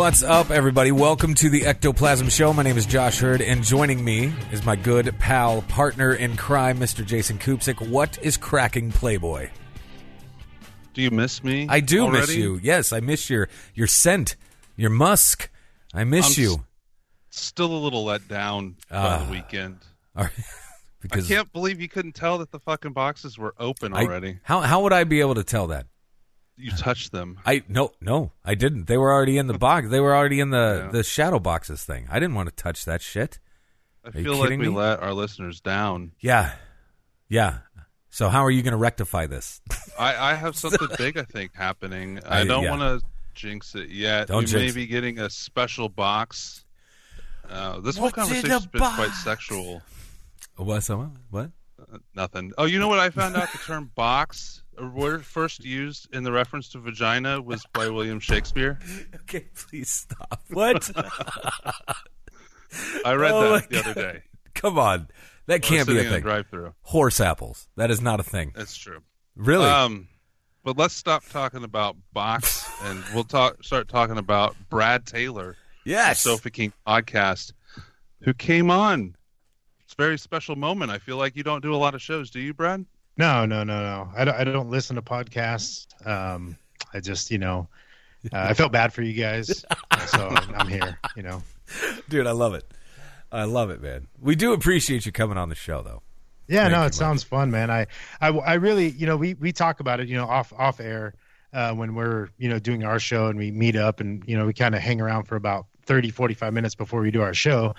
What's up, everybody? Welcome to the Ectoplasm Show. My name is Josh Hurd, and joining me is my good pal, partner in crime, Mr. Jason Kupsik. What is cracking Playboy? Do you miss me? I do already? miss you. Yes, I miss your your scent, your musk. I miss I'm you. s- Still a little let down by the ah. weekend. All right. I can't believe you couldn't tell that the fucking boxes were open I- already. how how would I be able to tell that? You touched them. I no no I didn't. They were already in the box. They were already in the Yeah. the shadow boxes thing. I didn't want to touch that shit. I you feel like kidding we me? let our listeners down. Yeah, yeah. So how are you going to rectify this? I, I have something big, I think, happening. I- I don't yeah. want to jinx it yet. Don't we jinx may be getting a special box. Uh, this What's whole conversation's been quite sexual. what? Someone? What? Nothing. Oh, you know what? I found out the term box, word first used in the reference to vagina, was by William Shakespeare. Okay, please stop. What? I read Oh that my the other day. Come on. That can't be a thing. drive-through. Horse apples. That is not a thing. That's true. Really? Um, but let's stop talking about box, and we'll talk. Start talking about Brad Taylor, yes. Sofa King podcast, who came on. It's a very special moment. I feel like you don't do a lot of shows, do you, Brad? No, no, no, no. I don't, I don't listen to podcasts. Um, I just, you know, uh, I felt bad for you guys, so I'm here. You know, Dude, I love it. I love it, man. We do appreciate you coming on the show, though. yeah, Thank no, it sounds fun, man. I, I, I really, you know, we we talk about it, you know, off off air uh, when we're, you know, doing our show and we meet up and you know we kind of hang around for about 30, 45 minutes before we do our show.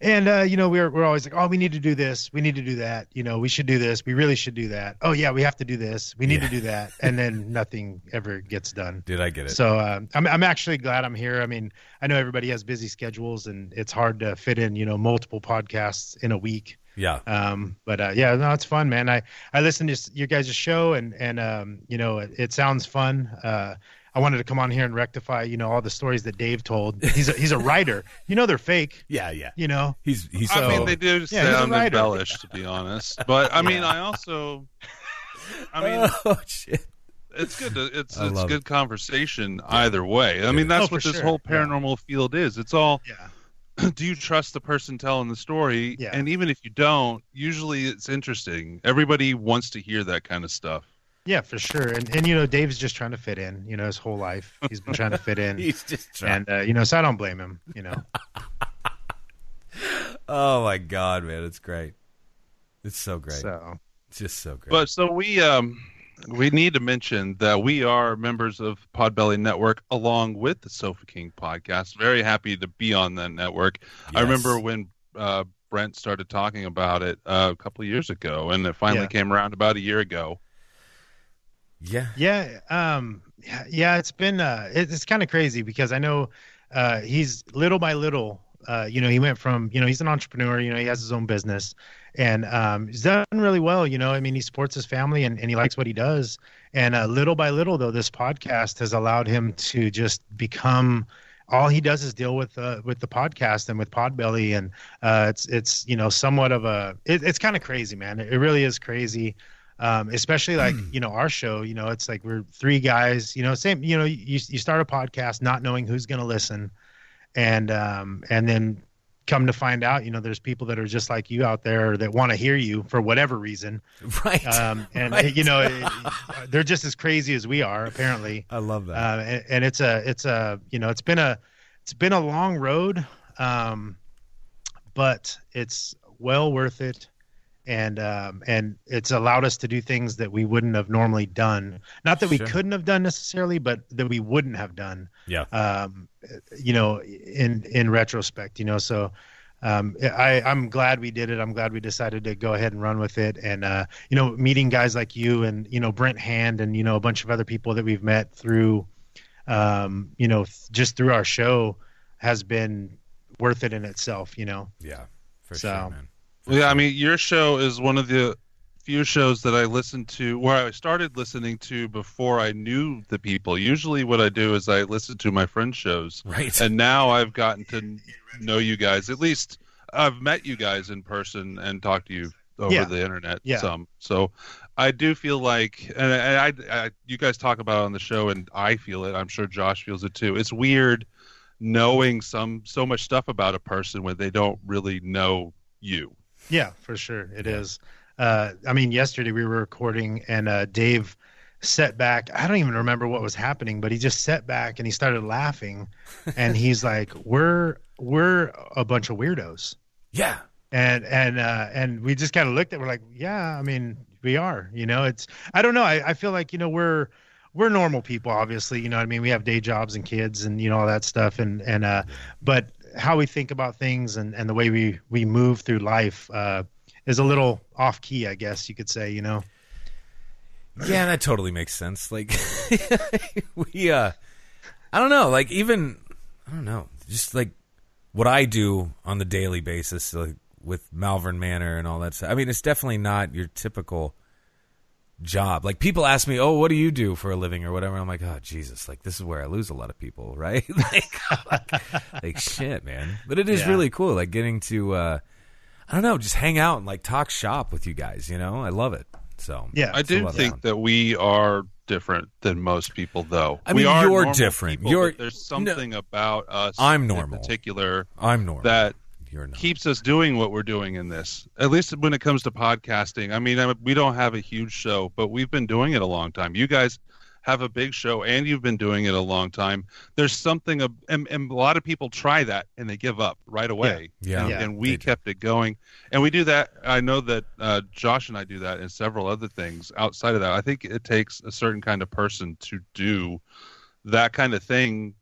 And uh, you know, we're we're always like, oh, we need to do this, we need to do that. You know, we should do this, we really should do that. Oh yeah, we have to do this, we need Yeah. to do that, and then nothing ever gets done. Did I get it? So um, I'm I'm actually glad I'm here. I mean, I know everybody has busy schedules and it's hard to fit in, you know, multiple podcasts in a week. yeah. Um, but uh, yeah, no, it's fun, man. I I listened to your guys' show and and um, you know, it, it sounds fun. Uh, I wanted to come on here and rectify, you know, all the stories that Dave told. He's a, he's a writer. You know, they're fake. Yeah, yeah. You know. He's he's I so mean, they do Yeah, he's a sound embellished, to be honest. But I mean, I also, I mean, oh shit. it's good. To, it's I it's love good conversation either way. I mean, that's Oh, what this sure. whole Yeah. paranormal field is. It's all. Yeah. do you trust the person telling the story? Yeah. And even if you don't, usually it's interesting. Everybody wants to hear that kind of stuff. Yeah, for sure. And and you know, Dave's just trying to fit in. You know, his whole life he's been trying to fit in. He's just trying. and uh, you know, so I don't blame him. You know. Oh my god, man, it's great. It's so great. So It's just so great. But so we um we need to mention that we are members of Podbelly Network along with the Sofa King podcast. Very happy to be on that network. I remember when uh, Brent started talking about it uh, a couple of years ago, and it finally Yeah. came around about a year ago. Yeah. Yeah, um, yeah, it's been uh, it, it's kind of crazy because I know uh, he's little by little. Uh, you know, he went from you know he's an entrepreneur. You know, he has his own business, and um, he's done really well. You know, I mean, he supports his family and, and he likes what he does. And uh, little by little, though, this podcast has allowed him to just become. All he does is deal with uh, with the podcast and with Podbelly, and uh, it's it's you know somewhat of a it, it's kind of crazy, man. It, it really is crazy um, especially like you know our show you know it's like we're three guys you know same you know you, you start a podcast not knowing who's going to listen and um, and then come to find out you know there's people that are just like you out there that want to hear you for whatever reason Right. um, and Right. you know it, they're just as crazy as we are apparently I love that. uh, and, and it's a it's a you know it's been a it's been a long road um, but it's well worth it and um, and it's allowed us to do things that we wouldn't have normally done not that we Sure. couldn't have done necessarily but that we wouldn't have done yeah. um, you know, in in retrospect, you know. So um, I I'm glad we did it. I'm glad we decided to go ahead and run with it. And uh, you know, meeting guys like you and you know Brent Hand and you know a bunch of other people that we've met through um, you know, th- just through our show has been worth it in itself. You know. Yeah, for So- sure, man. Yeah, I mean, your show is one of the few shows that I listened to where I started listening to before I knew the people. Usually, what I do is I listen to my friends' shows, right. and now I've gotten to know you guys. At least I've met you guys in person and talked to you over Yeah. the internet Yeah. some. So I do feel like, and I, I, I, you guys talk about it on the show, and I feel it. I'm sure Josh feels it too. It's weird knowing some so much stuff about a person when they don't really know you. Yeah, for sure. it is. Uh, I mean, yesterday we were recording and uh, Dave set back. I don't even remember what was happening, but he just set back and he started laughing, and he's like, "We're we're a bunch of weirdos," yeah. and and uh, and we just kind of looked at. We're like, "Yeah, I mean, we are." You know, it's. I don't know. I, I feel like you know we're we're normal people, obviously. You know, what I mean, we have day jobs and kids and you know all that stuff, and and uh, but how we think about things and and the way we we move through life uh, is a little off key, I guess you could say. You know. Yeah, that totally makes sense. Like we uh I don't know, like even I don't know, just like what I do on the daily basis like with Malvern Manor and all that stuff. I mean, it's definitely not your typical job. Like people ask me, "Oh, what do you do for a living or whatever?" I'm like, "Oh, Jesus, like this is where I lose a lot of people, right?" like, like, like, shit, man. But it is Yeah. really cool like getting to uh I don't know, just hang out and like talk shop with you guys, you know? I love it. So, Yeah. I do think fun. that we are different than most people, though. I we mean, are you're different. people, You're- there's something about us. I'm normal in normal. particular, I'm normal. that You're not. keeps us doing what we're doing in this. At least when it comes to podcasting. I mean, I, we don't have a huge show, but we've been doing it a long time. You guys have a big show, and you've been doing it a long time. There's something, of, and, and a lot of people try that and they give up right away. Yeah. and, Yeah, and we they do. kept it going, and we do that. I know that uh, Josh and I do that, and several other things outside of that. I think it takes a certain kind of person to do that kind of thing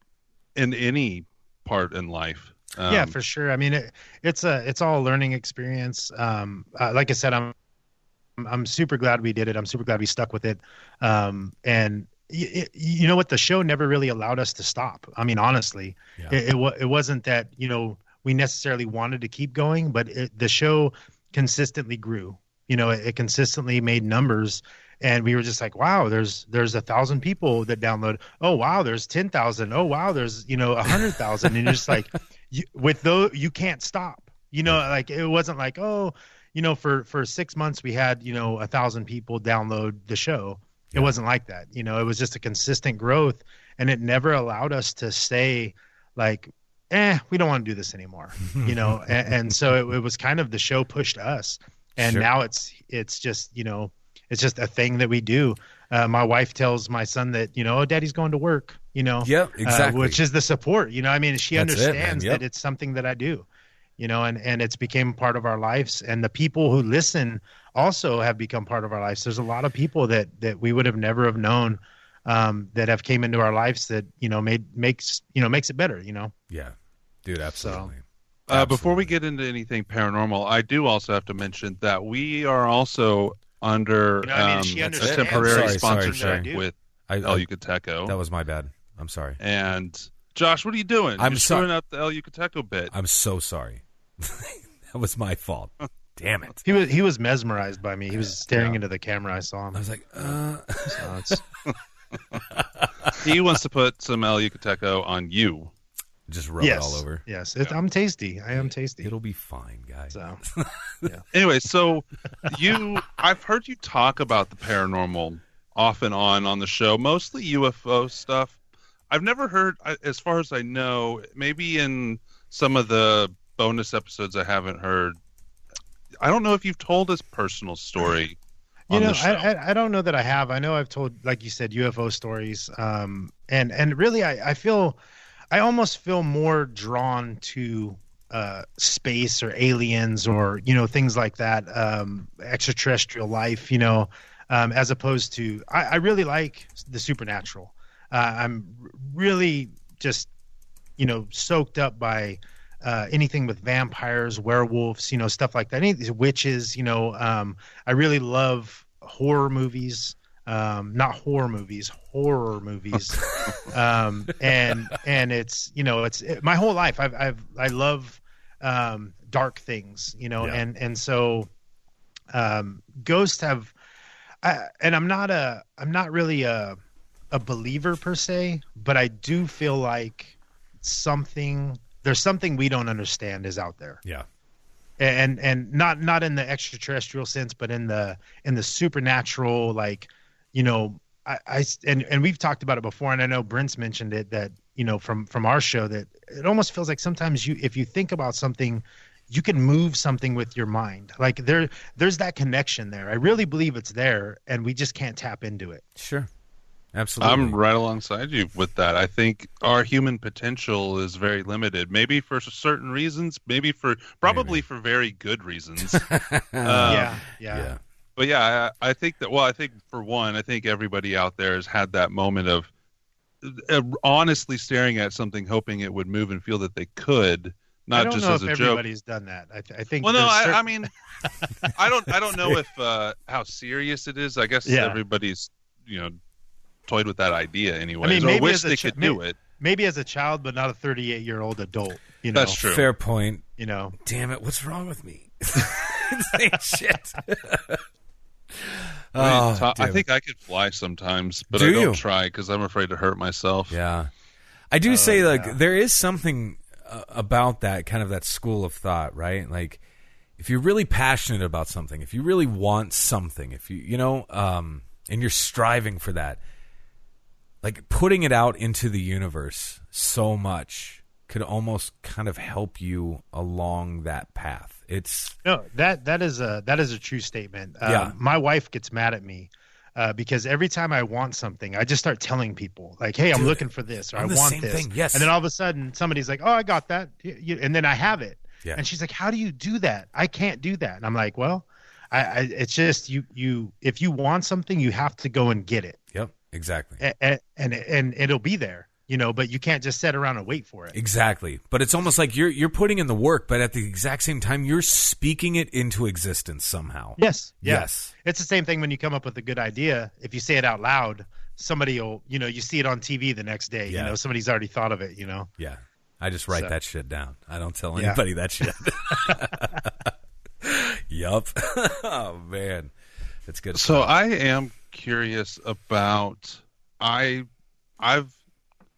in any part in life. Yeah, Um, for sure. I mean, it, it's a it's all a learning experience. Um, uh, like I said, I'm I'm super glad we did it. I'm super glad we stuck with it. Um, and y- y- you know what? The show never really allowed us to stop. I mean, honestly, Yeah. it, it wa- it wasn't that you know we necessarily wanted to keep going, but it, the show consistently grew. You know, it, it consistently made numbers. And we were just like, wow, there's there's a thousand people that download. Oh wow, there's ten thousand. Oh wow, there's you know a hundred thousand. And you're just like, you, with those you can't stop. You know like it wasn't like oh you know for for six months we had you know a thousand people download the show. It Yeah. wasn't like that. You know it was just a consistent growth and it never allowed us to say like eh we don't want to do this anymore you know? And, and so it, it was kind of the show pushed us and Sure. now it's it's just you know it's just a thing that we do. Uh, my wife tells my son that you know oh daddy's going to work you know Yep, uh, exactly. which is the support. You know, I mean, she That's it, understands Yep. that it's something that I do. You know, and and it's became part of our lives, and the people who listen also have become part of our lives. There's a lot of people that that we would have never have known um, that have came into our lives that you know made makes you know makes it better. You know, yeah, dude, absolutely. Uh, before we get into anything paranormal, I do also have to mention that we are also under You know, I mean, um, she a temporary Sorry, sorry, sponsorship sorry. with I, El I, Yucateco. that was my bad. I'm sorry. and Josh, what are you doing? I'm You're sorry. screwing up the El Yucateco bit. I'm so sorry. that was my fault. Damn it. he was he was mesmerized by me. He was staring Yeah. into the camera. I saw him. I was like, uh, So he wants to put some El Yucateco on you. just rub yes, it all over. Yes, it, I'm tasty. I am tasty. It'll be fine, guys. So Anyway, so you, I've heard you talk about the paranormal off and on on the show, mostly UFO stuff. I've never heard, as far as I know, maybe in some of the bonus episodes I haven't heard. I don't know if you've told this personal story. you know. I, I i don't know that i have i know i've told like you said ufo stories um and and really i i feel i almost feel more drawn to uh space or aliens or you know things like that um extraterrestrial life you know um as opposed to i i really like the supernatural uh, i'm really just you know soaked up by uh, anything with vampires, werewolves, you know, stuff like that. Any of these witches, you know, um, I really love horror movies. um, not horror movies, horror movies, um, and and it's you know it's it, my whole life I've I've I love um, dark things, you know, Yeah. and and so um, ghosts have, I, and I'm not a I'm not really a a believer per se, but I do feel like something there's something we don't understand is out there Yeah. and and not not in the extraterrestrial sense but in the in the supernatural like you know I, I and and we've talked about it before and i know brent's mentioned it that you know from from our show that it almost feels like sometimes you if you think about something you can move something with your mind like there there's that connection there i really believe it's there and we just can't tap into it Sure. Absolutely. I'm right alongside you with that. I think our human potential is very limited. Maybe for certain reasons, maybe for probably for very good reasons. Uh, yeah, yeah yeah. But yeah, I, I think that. Well, I think for one, I think everybody out there has had that moment of uh, honestly staring at something, hoping it would move and feel that they could, i not don't just know as if a joke. everybody's done that i, th- I think Well, no, there's I, cer- I mean, I don't, I don't know if uh, how serious it is. I guess Yeah. everybody's, you know, toyed with that idea anyway. mean, or maybe wish as a they ch- could do maybe- it. maybe as a child but not a 38 year old adult you know That's true. Fair point. you know Damn it! What's wrong with me? Saying shit. I, mean, oh, I damn it. think I could fly sometimes, but Do I don't you? try because I'm afraid to hurt myself. Yeah, I do say like yeah. there is something uh, about that kind of that school of thought, right? Like if you're really passionate about something, if you really want something, if you you know, um, and you're striving for that, like putting it out into the universe so much could almost kind of help you along that path. It's No, that that is a that is a true statement. Um, Yeah. my wife gets mad at me uh, because every time I want something, I just start telling people like, "Hey, I'm Dude, looking for this," or I'm "I want this." thing, yes. and then all of a sudden, somebody's like, "Oh, I got that," and then I have it, Yeah. and she's like, "How do you do that? I can't do that." And I'm like, "Well, I, I it's just you you if you want something, you have to go and get it, yep, exactly. and and, and, and it'll be there." You know, but you can't just sit around and wait for it. Exactly. But it's almost like you're you're putting in the work, but at the exact same time you're speaking it into existence somehow. Yes. Yeah. Yes. It's the same thing when you come up with a good idea. If you say it out loud, somebody will, you know, you see it on TV the next day. Yeah. You know, somebody's already thought of it. You know. Yeah. I just write So- that shit down. I don't tell Yeah. anybody that shit. yup. oh man. That's good. So stuff. I am curious about I I've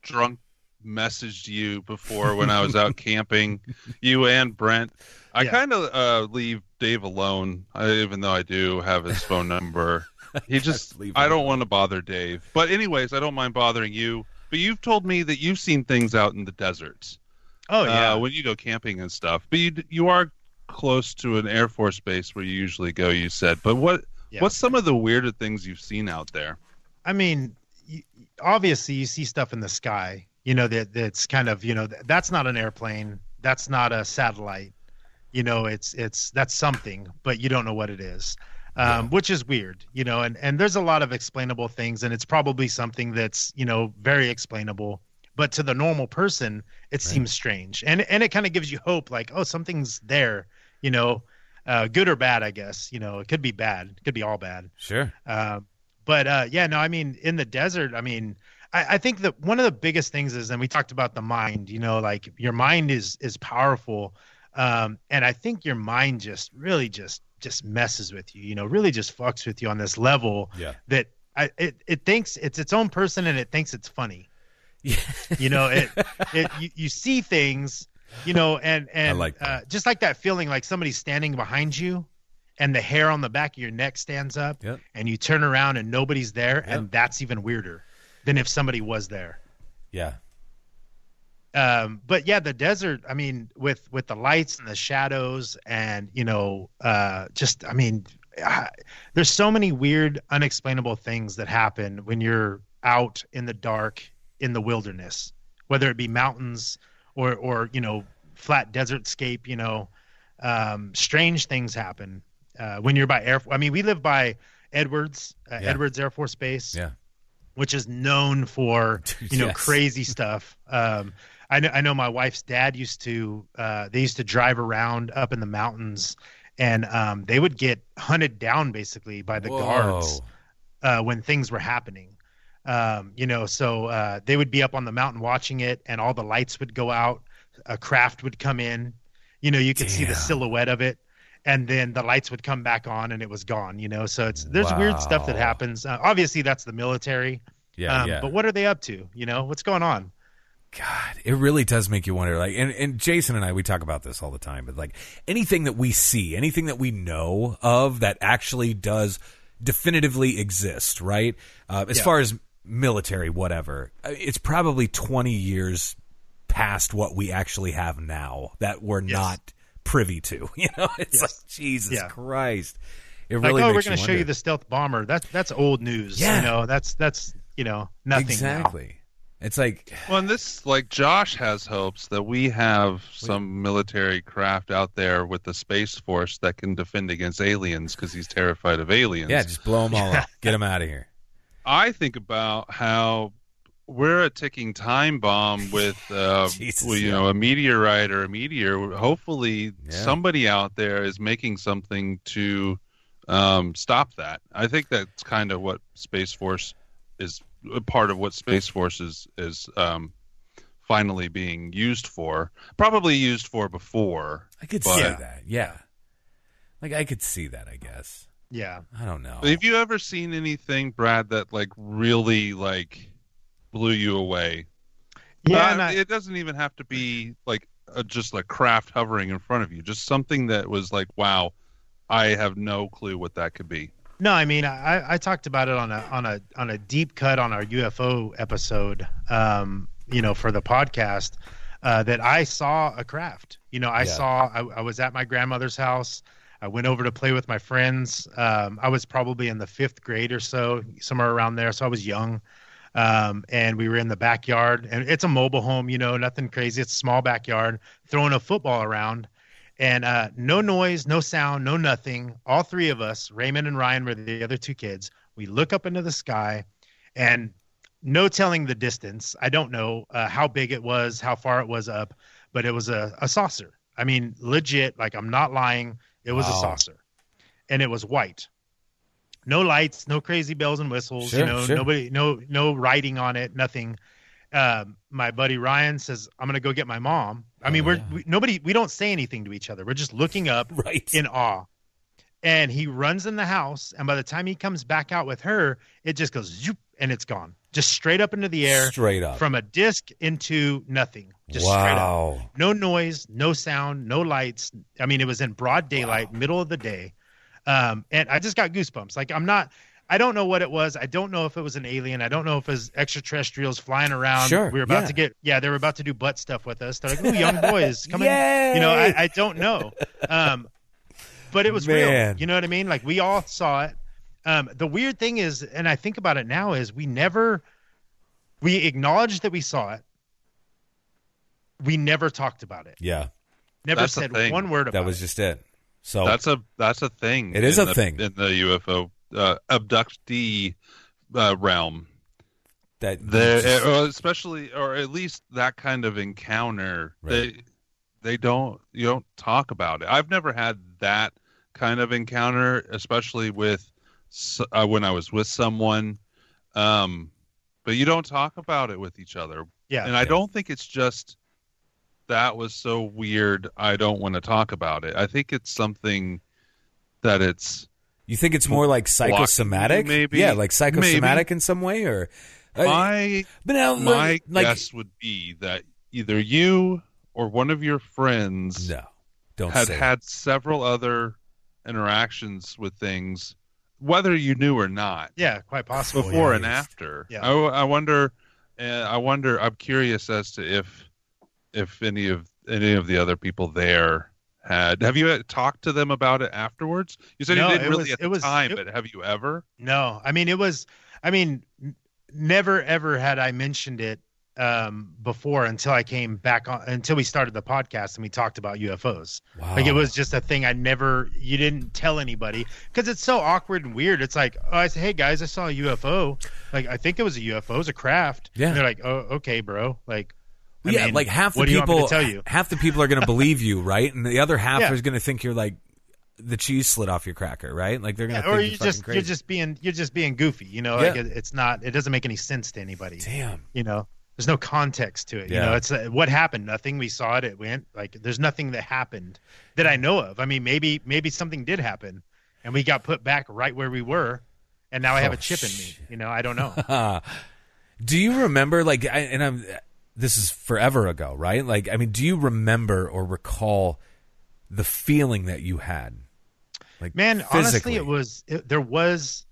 drunk messaged you before when I was out camping, you and Brent. I Yeah. kind of uh, leave Dave alone, I, even though I do have his phone number. He just leave I don't want to bother Dave. But anyways, I don't mind bothering you. But you've told me that you've seen things out in the deserts Oh yeah. uh, when you go camping and stuff. But you you are close to an Air Force base where you usually go. You said, but what Yeah. what's some of the weirder things you've seen out there? I mean, obviously you see stuff in the sky. You know that that's kind of you know that's not an airplane. That's not a satellite. You know, it's it's that's something, but you don't know what it is. Um, which is weird, you know, and, and there's a lot of explainable things, and it's probably something that's, you know, very explainable. But to the normal person, it seems strange. And and it kind of gives you hope, like, oh, something's there, you know, uh, good or bad, I guess. You know, it could be bad, it could be all bad. Sure. Um, but uh, yeah, no, I mean, in the desert, I mean, I, I think that one of the biggest things is, and we talked about the mind. You know, like your mind is is powerful, um, and I think your mind just really just just messes with you. You know, really just fucks with you on this level Yeah. that I, it it thinks it's its own person and it thinks it's funny. Yeah. You know, it it you, you see things, you know, and and like uh, just like that feeling like somebody's standing behind you, and the hair on the back of your neck stands up, Yep. and you turn around and nobody's there, and that's even weirder than if somebody was there. Yeah. Um, but yeah, the desert. I mean, with with the lights and the shadows, and you know, uh, just I mean, I, there's so many weird, unexplainable things that happen when you're out in the dark in the wilderness, whether it be mountains or or you know, flat desert scape. You know, um, strange things happen uh, when you're by air. I mean, we live by Edwards, uh, Yeah. Edwards Air Force Base Yeah. which is known for you know Yes. crazy stuff. Um, I know I know my wife's dad used to uh, they used to drive around up in the mountains, and um, they would get hunted down basically by the guards. Uh, when things were happening. Um, you know, so uh, they would be up on the mountain watching it, and all the lights would go out. A craft would come in. You know, you could see the silhouette of it, and then the lights would come back on, and it was gone. You know, so it's there's weird stuff that happens. Uh, obviously, that's the military. Yeah, um, yeah. But what are they up to? You know, what's going on? God, it really does make you wonder. Like, and, and Jason and I, we talk about this all the time. But like anything that we see, anything that we know of that actually does definitively exist, right? Uh, as Yeah. far as military, whatever, uh, it's probably twenty years past what we actually have now that we're Yes. not privy to. You know, it's Yes. like Jesus Yeah. Christ. It Like, really oh, we're going to show you the stealth bomber. That's that's old news. Yeah. You know, that's that's you know nothing. now. exactly. It's like Well, and this, like, Josh has hopes that we have some military craft out there with the Space Force that can defend against aliens because he's terrified of aliens. yeah, just blow them all up, get them out of here. I think about how we're a ticking time bomb with, uh, Jesus, well, you yeah. know, a meteorite or a meteor. Hopefully, Yeah. somebody out there is making something to um, stop that. I think that's kind of what Space Force is a part of what Space Force is is um, finally being used for. Probably used for before. I could But- see that. Yeah. Like I could see that, I guess. Yeah. I don't know. Have you ever seen anything, Brad, that like really like blew you away? Yeah. Uh, and I- it doesn't even have to be like a, just a craft hovering in front of you. Just something that was like, wow, I have no clue what that could be. No, I mean, I, I talked about it on a on a on a deep cut on our UFO episode. Um, you know, for the podcast, uh, that I saw a craft. You know, I Yeah. saw. I, I was at my grandmother's house. I went over to play with my friends. Um, I was probably in the fifth grade or so, somewhere around there. So I was young. Um, and we were in the backyard, and it's a mobile home. You know, nothing crazy. It's a small backyard, throwing a football around and uh, no noise, no sound, no nothing. All three of us, Raymond and Ryan, were the other two kids. We look up into the sky, and no telling the distance. I don't know uh, how big it was, how far it was up, but it was a, a saucer. I mean, legit. Like I'm not lying. It was a saucer, and it was white. No lights, no crazy bells and whistles. Sure, you know, sure. nobody, no, no writing on it, nothing um, my buddy Ryan says, "I'm gonna go get my mom." I mean, Oh, we're yeah. we, nobody. We don't say anything to each other. We're just looking up right. in awe. And he runs in the house, and by the time he comes back out with her, it just goes zoop, and it's gone, just straight up into the air, Straight up. from a disc into nothing, just straight up. wow. No noise, no sound, no lights. I mean, it was in broad daylight, middle of the day, um, and I just got goosebumps. Like I'm not. I don't know what it was. I don't know if it was an alien. I don't know if it was extraterrestrials flying around. Sure, We were about yeah. to get, yeah, they were about to do butt stuff with us. They're like, ooh, young boys, coming. in. You know, I, I don't know. Um, but it was Man. real. You know what I mean? Like we all saw it. Um, the weird thing is, and I think about it now, is we never, we acknowledged that we saw it. We never talked about it. Yeah. Never That's said one word about it. That was it. just it. So That's a that's a thing. It is a the- thing. in the UFO uh, abductee uh, realm. that There, just- especially or at least that kind of encounter. Right. They they don't you don't talk about it. I've never had that kind of encounter, especially with s- uh, when I was with someone. Um, but you don't talk about it with each other. Yeah. and I Yeah. don't think it's just that was so weird. I don't want to talk about it. I think it's something that it's you think it's more like psychosomatic? maybe. Yeah, like psychosomatic Maybe. in some way, or uh, my but now, my like guess would be that either you or one of your friends no, don't had say it. had several other interactions with things, whether you knew or not, yeah, quite possible. before yeah. and after. Yeah. I, I wonder. Uh, I wonder. I'm curious as to if if any of any of the other people there had. Have you uh, talked to them about it afterwards? You said No, you didn't really was- at it the was- time, it- but have you ever? No, I mean it was. I mean, n- never ever had I mentioned it um, before until I came back on until we started the podcast and we talked about UFOs. Wow. Like it was just a thing I never. You didn't tell anybody because it's so awkward and weird. It's like oh, I said, hey guys, I saw a UFO. Like I think it was a UFO. It was a craft. Yeah. And they're like, oh okay, bro. Like. I yeah, mean, like half the people. want me to tell you? Half the people are going to believe you, right? And the other half Yeah. is going to think you're like the cheese slid off your cracker, right? Like they're gonna Yeah, or think you you're just fucking you're just being you're just being goofy. You know, Yeah. like it, it's not. It doesn't make any sense to anybody. damn. You know, there's no context to it. You know, it's uh, what happened. Nothing. We saw it. It went. Like there's nothing that happened that I know of. I mean, maybe maybe something did happen, and we got put back right where we were, and now I have Oh, a chip in me. You know, I don't know. Do you remember like I, and I'm this is forever ago, right? Like I mean, do you remember or recall the feeling that you had? Like Man, physically? honestly, it was it, there was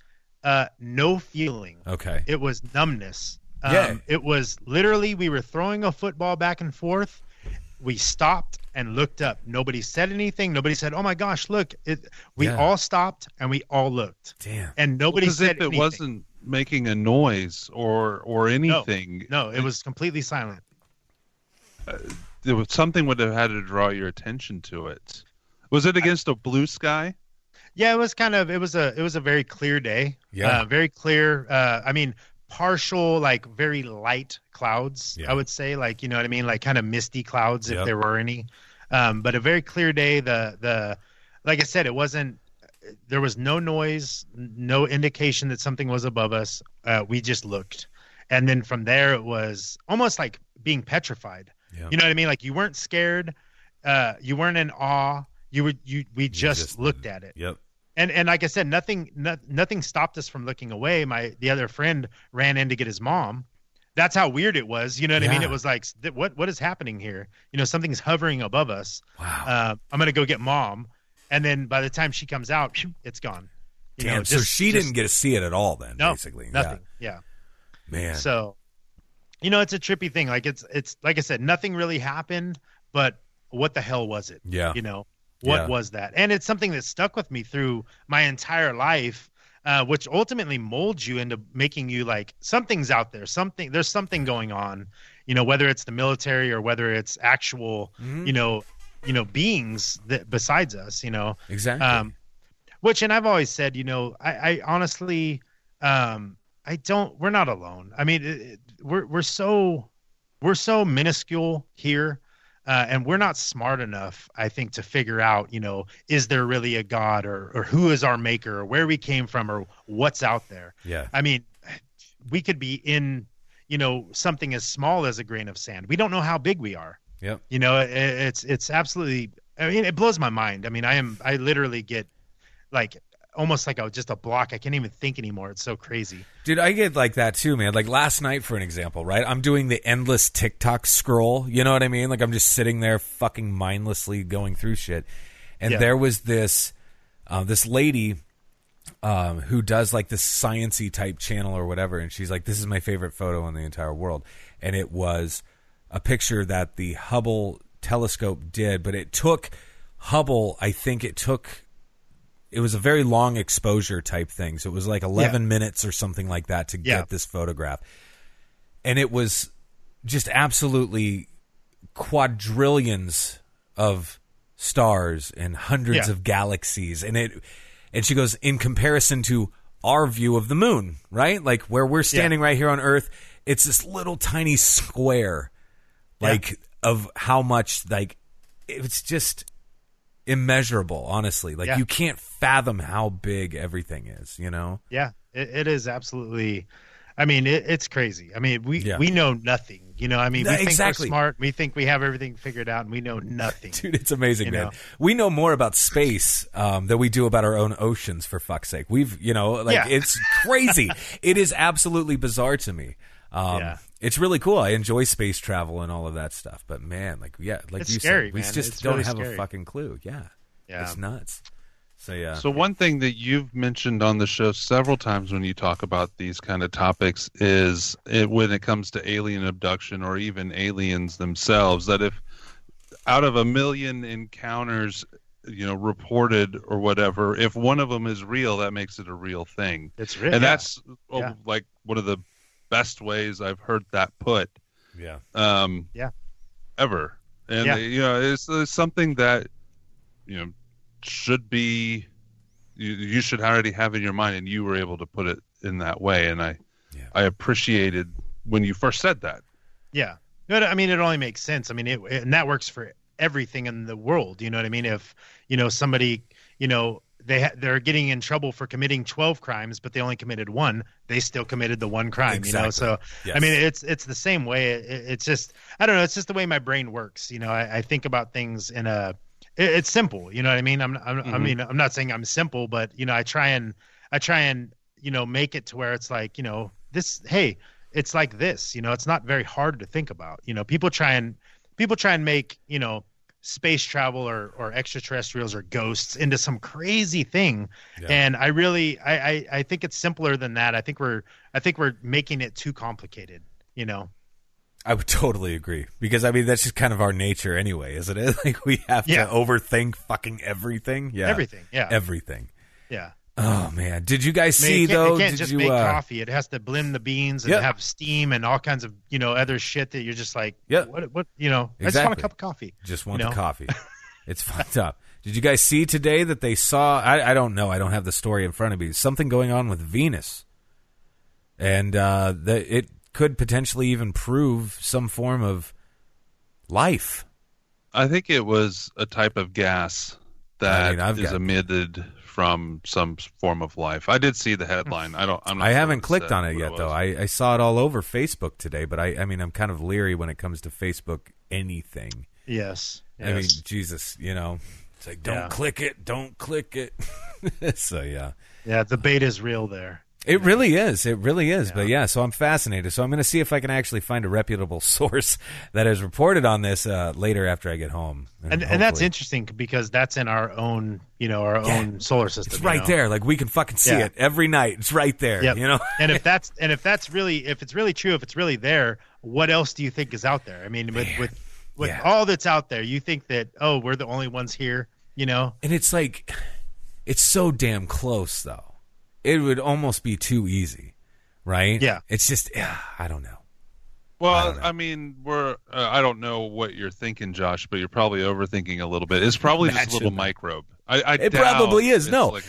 uh, no feeling. Okay. It was numbness. Um, Yeah. It was literally we were throwing a football back and forth. We stopped and looked up. Nobody said anything. Nobody said, "Oh my gosh, look!" It, we Yeah. all stopped and we all looked, Damn. and nobody Because said if it anything. wasn't making a noise or or anything, No, it was completely silent. there was something would have had to draw your attention to it. Was it against a blue sky? Yeah, it was kind of it was a it was a very clear day. Yeah. uh, very clear. Uh, I mean, partial like very light clouds. Yeah. I would say like you know what I mean, like kind of misty clouds if Yep. there were any. Um, but a very clear day. The the like I said, it wasn't. There was no noise, no indication that something was above us. Uh, we just looked, and then from there it was almost like being petrified. Yeah. You know what I mean? Like you weren't scared, uh, you weren't in awe. You were you. We just, just- looked at it Yep. And and like I said, nothing no, nothing stopped us from looking away. My the other friend ran in to get his mom. That's how weird it was. You know what I mean? It was like, what what is happening here? You know, something's hovering above us. Wow. Uh, I'm gonna go get mom, and then by the time she comes out, it's gone. You Damn. know, so she just- didn't get to see it at all then, no, basically. nothing. Yeah. Yeah. Man. So, you know, it's a trippy thing. Like it's it's like I said, nothing really happened, but what the hell was it? Yeah. You know, what Yeah. was that? And it's something that stuck with me through my entire life, uh, which ultimately molds you into making you like something's out there, something there's something going on. You know, whether it's the military or whether it's actual, Mhm. you know, you know, beings that besides us. You know, exactly. um, which, and I've always said, you know, I, I honestly, um, I don't. We're not alone. I mean, it, it- we're we're so we're so minuscule here, uh, and we're not smart enough, I think, to figure out, you know, is there really a God, or or who is our maker, or where we came from, or what's out there. yeah. I mean, we could be in, you know, something as small as a grain of sand. We don't know how big we are. Yeah. You know, it, it's it's absolutely. I mean, it blows my mind. I mean, I am I literally get like almost like a just a block. I can't even think anymore. It's so crazy. Dude, I get like that too, man. Like last night, for an example, right? I'm doing the endless TikTok scroll. You know what I mean? Like I'm just sitting there, fucking mindlessly going through shit. And Yeah. there was this, uh, this lady, um, who does like this sciency type channel or whatever, and she's like, "This is my favorite photo in the entire world," and it was a picture that the Hubble telescope did, but it took Hubble. I think it took it was a very long exposure type thing. So it was like 11 minutes or something like that to Yeah. get this photograph. And it was just absolutely quadrillions of stars and hundreds Yeah. of galaxies. And it, and she goes, in comparison to our view of the moon, right? Like where we're standing right here on Earth, it's this little tiny square, Yeah. like of how much, like, it's just immeasurable honestly like Yeah. you can't fathom how big everything is you know Yeah, it, it is absolutely. I mean, it, it's crazy. I mean, we Yeah. we know nothing. You know, I mean, we No, think exactly. we're smart. We think we have everything figured out, and we know nothing. dude it's amazing You man know? we know more about space um, than we do about our own oceans for fuck's sake we've you know like Yeah. it's crazy it is absolutely bizarre to me um, Yeah. it's really cool i enjoy space travel and all of that stuff but man like yeah like It's you scary, said we man. just It's don't really have a fucking clue yeah Yeah. it's nuts so yeah So one thing that you've mentioned on the show several times when you talk about these kind of topics is it, when it comes to alien abduction or even aliens themselves that if out of a million encounters you know reported or whatever if one of them is real that makes it a real thing It's real, and yeah. that's oh, Yeah. like one of the best ways i've heard that put yeah um Yeah. ever and Yeah. you know it's, it's something that you know should be you, you should already have in your mind and you were able to put it in that way and i Yeah. i appreciated when you first said that Yeah. No, I mean, it only makes sense. I mean, it, and that works for everything in the world. You know what I mean? If, you know, somebody, you know they ha- they're getting in trouble for committing 12 crimes but they only committed one. They still committed the one crime you know? So Yes. i mean it's it's the same way. It, it- it's just i don't know it's just the way my brain works you know? I, I think about things in a it, it's simple you know what i mean? I'm, I'm i Mhm. mean i'm not saying i'm simple but you know i try and i try and you know make it to where it's like you know this hey it's like this you know? It's not very hard to think about you know? People try and people try and make you know space travel or or extraterrestrials or ghosts into some crazy thing Yeah. and i really I, I i think it's simpler than that i think we're i think we're making it too complicated you know I would totally agree because I mean that's just kind of our nature anyway, isn't it? Like we have Yeah. to overthink fucking everything. Yeah, everything yeah everything. yeah Oh man, did you guys I mean, see it though? it can't did just you? make uh, coffee it has to blend the beans and Yep. have steam and all kinds of you know other shit that you're just like Yep. what what you know i just want a cup of coffee Just want you the coffee. It's fucked up. Did you guys see today that they saw? I, I don't know. I don't have the story in front of me. Something going on with Venus, and uh, that it could potentially even prove some form of life. I think it was a type of gas that I mean, I've got- emitted from some form of life. I did see the headline. I don't. I'm not I sure haven't clicked on it yet, was. though. I, I saw it all over Facebook today, but I, I mean, I'm kind of leery when it comes to Facebook anything. yes, I mean. Jesus, you know, it's like don't Yeah. click it, don't click it. so yeah, yeah the bait is real there it really is. It really is. But yeah, so I'm fascinated. So I'm going to see if I can actually find a reputable source that has reported on this uh, later after I get home. and and that's interesting because that's in our own you know our Yeah. own solar system It's you right know? there. Like we can fucking see Yeah. it every night. It's right there. Yep. You know. and if that's and if that's really if it's really true if it's really there what else do you think is out there i mean with with with Yeah. all that's out there you think that oh we're the only ones here you know And it's like, it's so damn close, though. It would almost be too easy, right? Yeah. It's just, yeah, I don't know. Well, don't I, mean, we're. Uh, I don't know what you're thinking, Josh, but you're probably overthinking a little bit. It's probably just a little microbe. I, I It probably is, no. like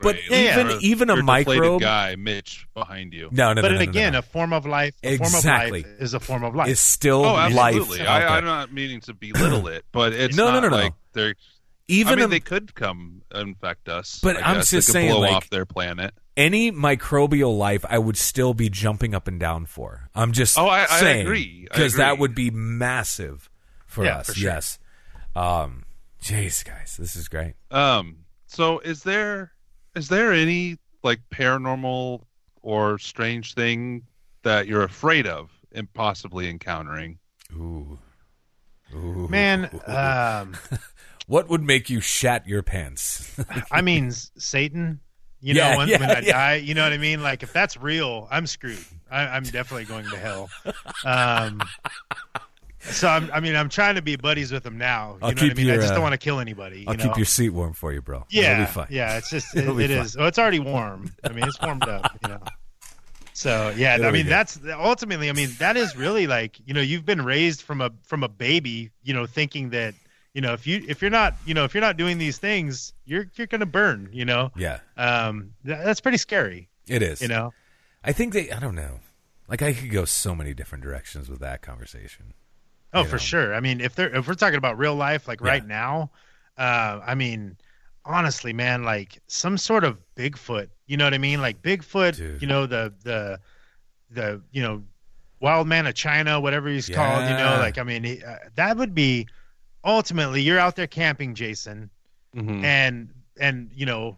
But gray even- even a microbe- guy, Mitch, behind you. No, no, but no, no, no, again no. a form of life a Exactly. form of life is a form of life It's still Oh, life. absolutely. out there. I, I'm not meaning to belittle it, but it's No, no, not no, no. like they're. Even I mean, a- they could come infect us. But I I'm guess. just they could saying, blow like- off their planet. any microbial life, I would still be jumping up and down for. I'm just Oh, I- I saying agree. Because that would be massive for Yeah, us. for sure. Yes. Um, jeez, guys, this is great. Um. So, is there is there any like paranormal or strange thing that you're afraid of and possibly encountering? Ooh. Ooh. man um what would make you shat your pants? i mean satan you Yeah, know when, yeah, when i yeah. die you know what i mean like if that's real i'm screwed I, i'm definitely going to hell um so I'm, i mean i'm trying to be buddies with him now you I'll know what i mean i just uh, don't want to kill anybody I'll know? keep your seat warm for you, bro. Yeah, It'll be fine. yeah. It's just it, it is. Well, it's already warm. I mean, it's warmed up. You know. So yeah, It'll I mean that's ultimately. I mean that is really like you know you've been raised from a from a baby. You know, thinking that you know if you if you're not you know if you're not doing these things, you're you're gonna burn. You know, Yeah, um, that, that's pretty scary. it is. You know. I think they. I don't know. Like I could go so many different directions with that conversation. Oh, for know. sure. I mean, if they're if we're talking about real life, like Yeah. right now, uh, I mean, honestly, man, like some sort of Bigfoot. You know what I mean? Like Bigfoot. Dude. You know the the the you know Wild Man of China, whatever he's called. You know, like I mean, he, uh, that would be ultimately you're out there camping, Jason, Mm-hmm. and and you know.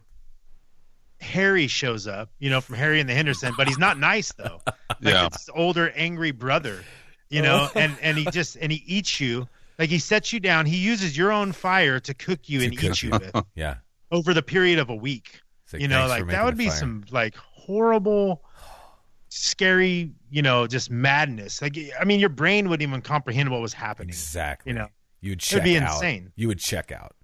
Harry shows up, you know, from Harry and the Henderson, but he's not nice though. Like Yeah. it's older, angry brother, you know, and and he just and he eats you. Like he sets you down. He uses your own fire to cook you To and cook eat you with Yeah. over the period of a week. Like, you know, like that would be fire. some like horrible, scary, you know, just madness. Like I mean, your brain wouldn't even comprehend what was happening. Exactly. You know, you would it check would be out. insane. You would check out.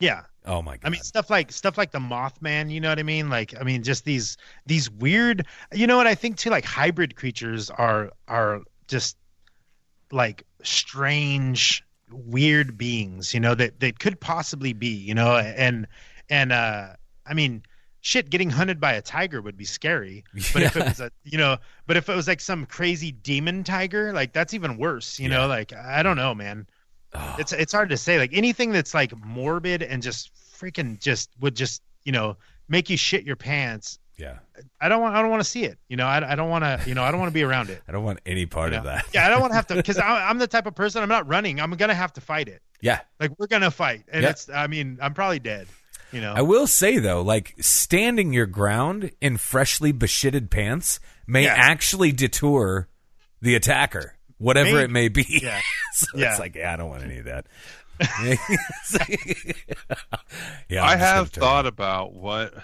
Yeah. Oh my god. I mean stuff like stuff like the Mothman, you know what I mean? Like I mean just these these weird you know what I think too like hybrid creatures are are just like strange weird beings, you know, that that could possibly be, you know, and and uh I mean shit getting hunted by a tiger would be scary. But if it was a you know, but if it was like some crazy demon tiger, like that's even worse, you know, like I don't know, man Oh, it's it's hard to say like anything that's like morbid and just freaking just would just you know make you shit your pants. Yeah. I don't want I don't want to see it. You know, I, I don't want to you know I don't want to be around it. I don't want any part you of that. yeah, I don't want to have to because I'm the type of person I'm not running. I'm gonna have to fight it. Yeah. Like we're gonna fight, and Yeah. it's I mean I'm probably dead. You know. I will say though, like standing your ground in freshly beshitted pants may Yeah. actually detour the attacker, whatever Maybe. it may be. Yeah. so Yeah. it's like, yeah, I don't want any of that. yeah, I'm I have gonna thought about what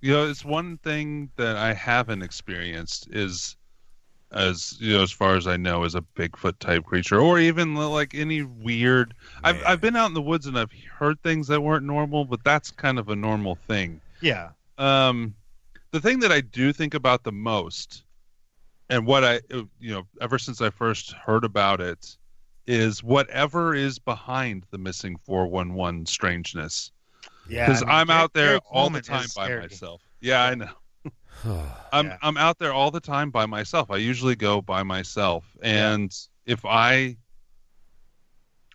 you know. It's one thing that I haven't experienced is as you know, as far as I know, is a Bigfoot type creature, or even like any weird. I've I've been out in the woods and I've heard things that weren't normal, but that's kind of a normal thing. yeah. Um, the thing that I do think about the most, and what I uh, you know, ever since I first heard about it, is whatever is behind the missing four one one strangeness Yeah. because I mean, I'm out there all the time by scary. myself. Yeah, I know. I'm Yeah. I'm out there all the time by myself. I usually go by myself, and if I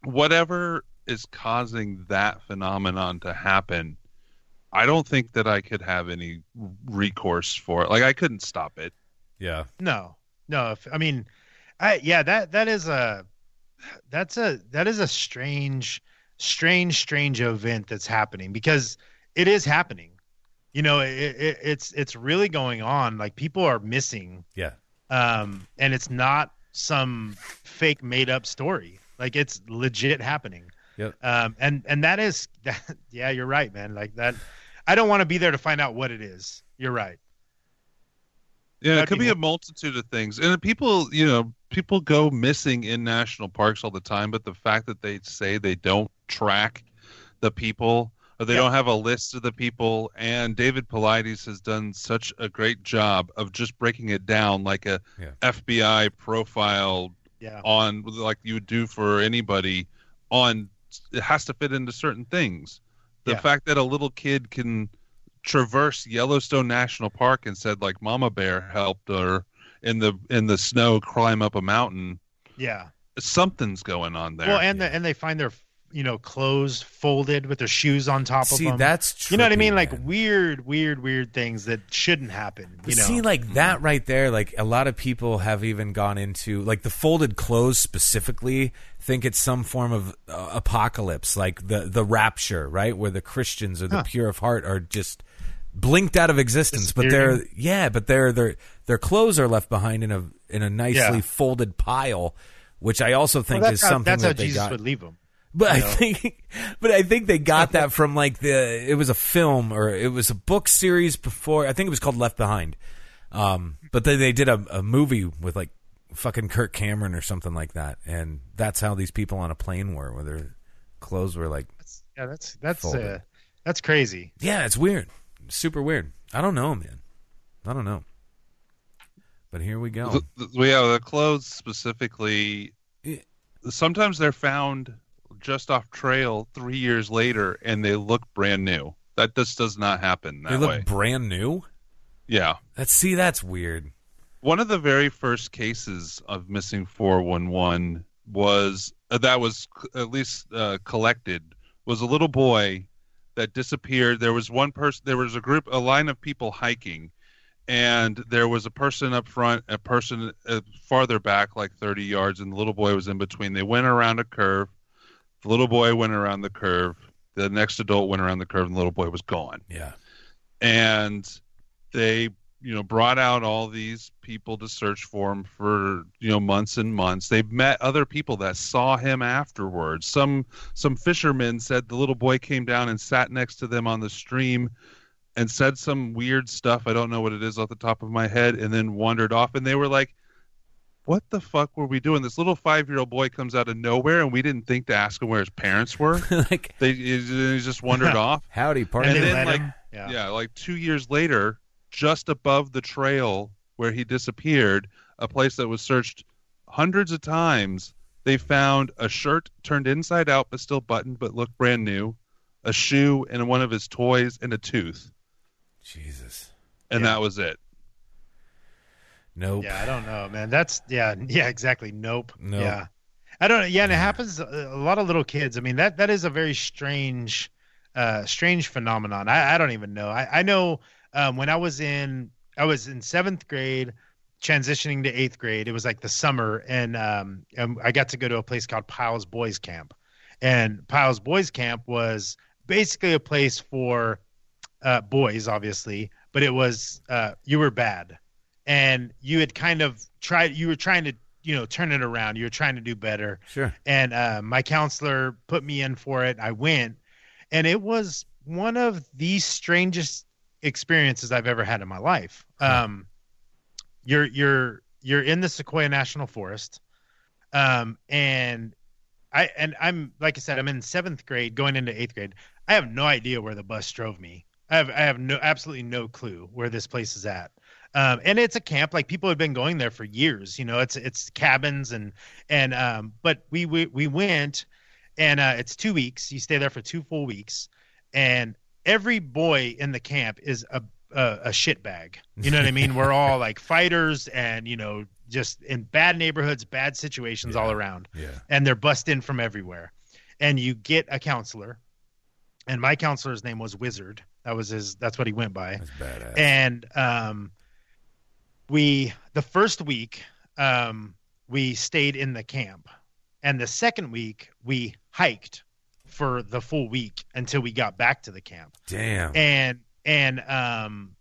whatever is causing that phenomenon to happen, I don't think that I could have any recourse for it. Like I couldn't stop it. Yeah. No, no. If, I mean, I yeah that that is a that's a that is a strange, strange, strange event that's happening because it is happening. You know, it, it, it's it's really going on. Like people are missing, Yeah. um, and it's not some fake made up story. Like it's legit happening. Yep. Um, and and that is that. Yeah, you're right, man. Like that. I don't want to be there to find out what it is. You're right. Yeah, That'd it could be be a multitude of things. And people, you know, people go missing in national parks all the time, but the fact that they say they don't track the people or they Yep. don't have a list of the people and David Paulides has done such a great job of just breaking it down like a Yeah. FBI profile Yeah. on like you would do for anybody on it has to fit into certain things. The Yeah. fact that a little kid can traverse Yellowstone National Park and said like Mama Bear helped her in the in the snow climb up a mountain. Yeah. Something's going on there. Well, and the, and they find their you know clothes folded with their shoes on top See, of them. that's true. you know what I trippy, mean? Like weird, weird, weird things that shouldn't happen. You know? see, like that right there, like a lot of people have even gone into like the folded clothes specifically think it's some form of uh, apocalypse, like the the rapture, right, where the Christians or the Huh. pure of heart are just blinked out of existence. But they're yeah, but their their their clothes are left behind in a in a nicely Yeah. folded pile, which I also think that's is how, something that's that how they Jesus got. would leave them. But I know? think, but I think they got that from like the. It was a film or it was a book series before. I think it was called Left Behind. Um, but then they did a, a movie with like fucking Kirk Cameron or something like that, and that's how these people on a plane were, where their clothes were like. That's, yeah, that's that's uh, that's crazy. Yeah, it's weird, super weird. I don't know, man. I don't know. But here we go. The- yeah, the clothes specifically. Yeah. Sometimes they're found just off trail three years later, and they look brand new. That just does not happen They look way. brand new. Yeah. That's see, that's weird. One of the very first cases of missing 411 was uh, that was c- at least uh, collected was a little boy that disappeared. There was one person. There was a group, a line of people hiking, and there was a person up front, a person uh, farther back, like 30 yards, and the little boy was in between. They went around a curve. The little boy went around the curve. The next adult went around the curve, and the little boy was gone Yeah. and they you know brought out all these people to search for him for you know months and months. They've met other people that saw him afterwards. Some some fishermen said the little boy came down and sat next to them on the stream and said some weird stuff. I don't know what it is off the top of my head and then wandered off. And they were like what the fuck were we doing? This little five year old boy comes out of nowhere and we didn't think to ask him where his parents were. Like they he he just wandered off. howdy, partner. And they then, let like, him? Yeah. yeah, like two years later, just above the trail where he disappeared, a place that was searched hundreds of times, they found a shirt turned inside out but still buttoned but looked brand new, a shoe and one of his toys and a tooth. Jesus. And Yeah. that was it. Nope. Yeah, I don't know, man. That's yeah, yeah, exactly. Nope. Nope. Yeah, I don't. Yeah, and it happens. A lot of little kids. I mean, that that is a very strange uh, strange phenomenon. I, I don't even know. I, I know um, when I was in I was in seventh grade, transitioning to eighth grade. It was like the summer, and um, and I got to go to a place called Pyles Boys Camp, and Pyles Boys Camp was basically a place for uh, boys, obviously, but it was uh, you were bad, and you had kind of tried. You were trying to you know turn it around. You were trying to do better. Sure. And uh, my counselor put me in for it. I went, and it was one of the strangest experiences I've ever had in my life. Um, you're you're you're in the Sequoia National Forest, um, and I and I'm like I said, I'm in seventh grade, going into eighth grade. I have no idea where the bus drove me. I have I have no absolutely no clue where this place is at. Um, and it's a camp like people have been going there for years. You know, it's it's cabins and and um, but we we we went, and uh, it's two weeks. You stay there for two full weeks, and every boy in the camp is a a, a shit bag. You know what I mean? We're all like fighters, and you know, just in bad neighborhoods, bad situations all around, Yeah. and they're bussed in from everywhere. And you get a counselor, and my counselor's name was Wizard. That was his. That's what he went by That's badass. and um, we the first week um, we stayed in the camp, and the second week we hiked for the full week until we got back to the camp, Damn. and and um,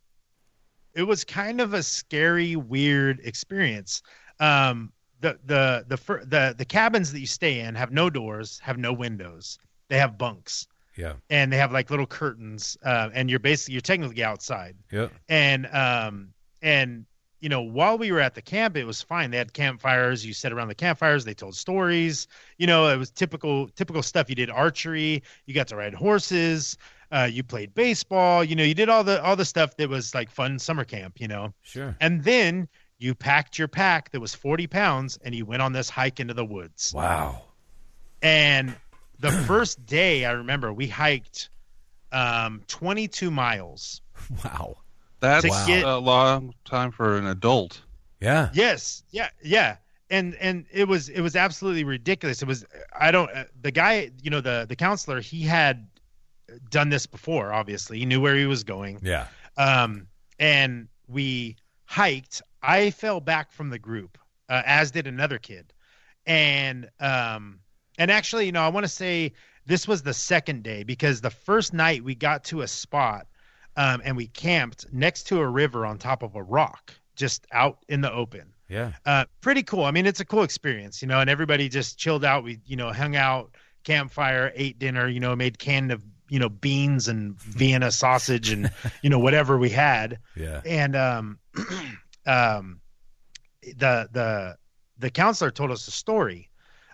it was kind of a scary, weird experience. Um, the the the the the cabins that you stay in have no doors, have no windows. They have bunks yeah. and they have like little curtains, uh, and you're basically you're technically outside Yeah. and um and you know while we were at the camp it was fine. They had campfires. You sat around the campfires. They told stories. You know it was typical typical stuff. You did archery. You got to ride horses. Uh, you played baseball. You know you did all the all the stuff that was like fun summer camp you know? Sure. and then you packed your pack that was 40 pounds and you went on this hike into the woods. Wow. and the first day i remember we hiked um 22 miles. Wow. That's To get- a long time for an adult. Yeah. Yes, yeah, yeah, and and it was it was absolutely ridiculous. It was I don't uh, the guy you know the the counselor he had done this before. Obviously, he knew where he was going. Yeah. Um, and we hiked. I fell back from the group, uh, as did another kid, and um, and actually, you know, I want to say this was the second day because the first night we got to a spot, um, and we camped next to a river on top of a rock, just out in the open Yeah. uh, pretty cool. I mean, it's a cool experience, you know, and everybody just chilled out. We, you know, hung out, campfire, ate dinner, you know, made canned of, you know, beans and Vienna sausage and, you know, whatever we had. Yeah. And, um, um, the, the, the counselor told us a story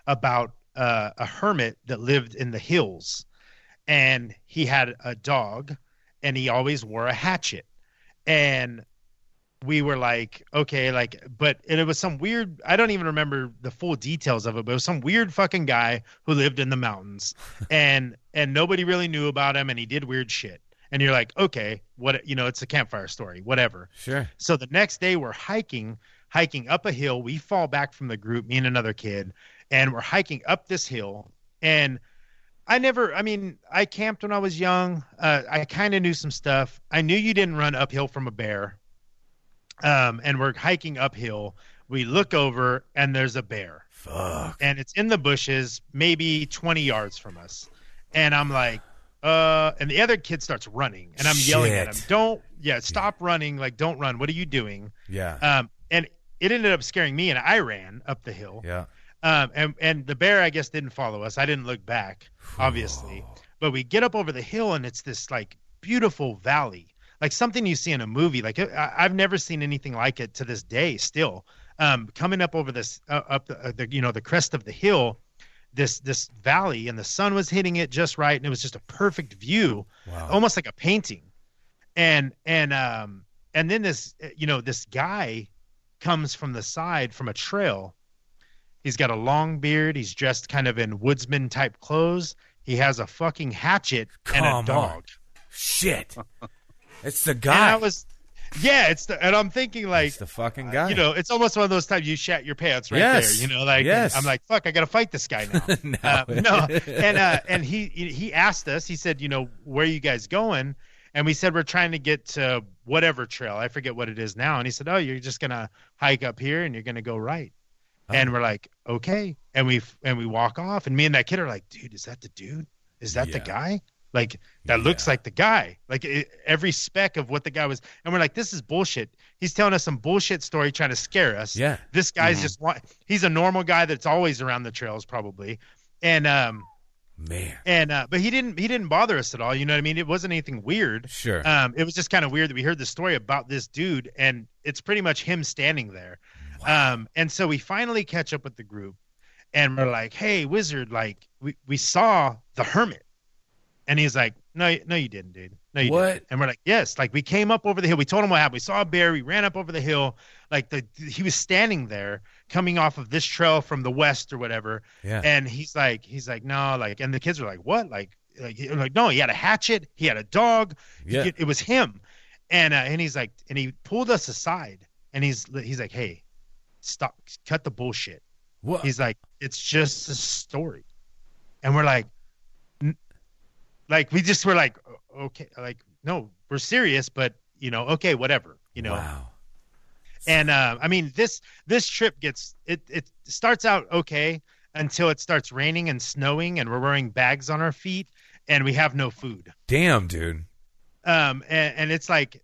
about, uh, a hermit that lived in the hills and he had a dog and he always wore a hatchet. And we were like, okay, like, but and it was some weird. I don't even remember the full details of it, but it was some weird fucking guy who lived in the mountains, and and nobody really knew about him, and he did weird shit. And you're like, okay, what? You know, it's a campfire story, whatever. Sure. So the next day we're hiking, hiking up a hill. We fall back from the group, me and another kid, and we're hiking up this hill. And I never, I mean, I camped when I was young. Uh, I kind of knew some stuff. I knew you didn't run uphill from a bear. Um, and we're hiking uphill. We look over and there's a bear Fuck. and it's in the bushes, maybe 20 yards from us. And I'm like, uh, and the other kid starts running, and I'm yelling at him, "Don't, yeah, stop running! Like, don't run! What are you doing?" Yeah. Um, and it ended up scaring me, and I ran up the hill. yeah. Um, and and the bear, I guess, didn't follow us. I didn't look back, obviously. But we get up over the hill, and it's this like beautiful valley, like something you see in a movie. Like I, I've never seen anything like it to this day. Still, um, coming up over this uh, up the, uh, the you know the crest of the hill, this this valley, and the sun was hitting it just right, and it was just a perfect view, Wow. almost like a painting. And and um and then this you know this guy comes from the side from a trail. He's got a long beard. He's dressed kind of in woodsman type clothes. He has a fucking hatchet and Come a on. dog. Shit. It's the And guy. I was, yeah, it's the, and I'm thinking like It's the fucking guy. you know, it's almost one of those times you shat your pants right Yes. there. You know, like Yes. I'm like, fuck, I gotta fight this guy now. No. Uh, no, and uh, and he he asked us. He said, you know, where are you guys going? And we said we're trying to get to whatever trail. I forget what it is now. And he said, oh, you're just gonna hike up here and you're gonna go right. Oh. And we're like, okay. And we and we walk off. And me and that kid are like, dude, is that the dude? Is that the guy? Like that looks like the guy. Like it, every speck of what the guy was. And we're like, this is bullshit. He's telling us some bullshit story trying to scare us Yeah. this guy's Mhm. just one he's a normal guy that's always around the trails probably and um Man. and uh but he didn't he didn't bother us at all you know what i mean it wasn't anything weird Sure. um it was just kind of weird that we heard the story about this dude and it's pretty much him standing there um and so we finally catch up with the group and we're like hey wizard like we we saw the hermit. And he's like no no you didn't dude. No you What? didn't. and we're like yes. Like we came up over the hill. We told him what happened. We saw a bear. We ran up over the hill. Like the he was standing there coming off of this trail from the west or whatever. Yeah. and he's like he's like no like and the kids were like what? Like like, like no he had a hatchet. He had a dog. Yeah. it, it was him. And uh, and he's like and he pulled us aside and he's he's like hey stop cut the bullshit what? he's like it's just a story and we're like n- like we just were like okay like no we're serious but you know okay whatever you know Wow. and uh, I mean this this trip gets it it starts out okay until it starts raining and snowing and we're wearing bags on our feet and we have no food. Damn, dude. Um and, and it's like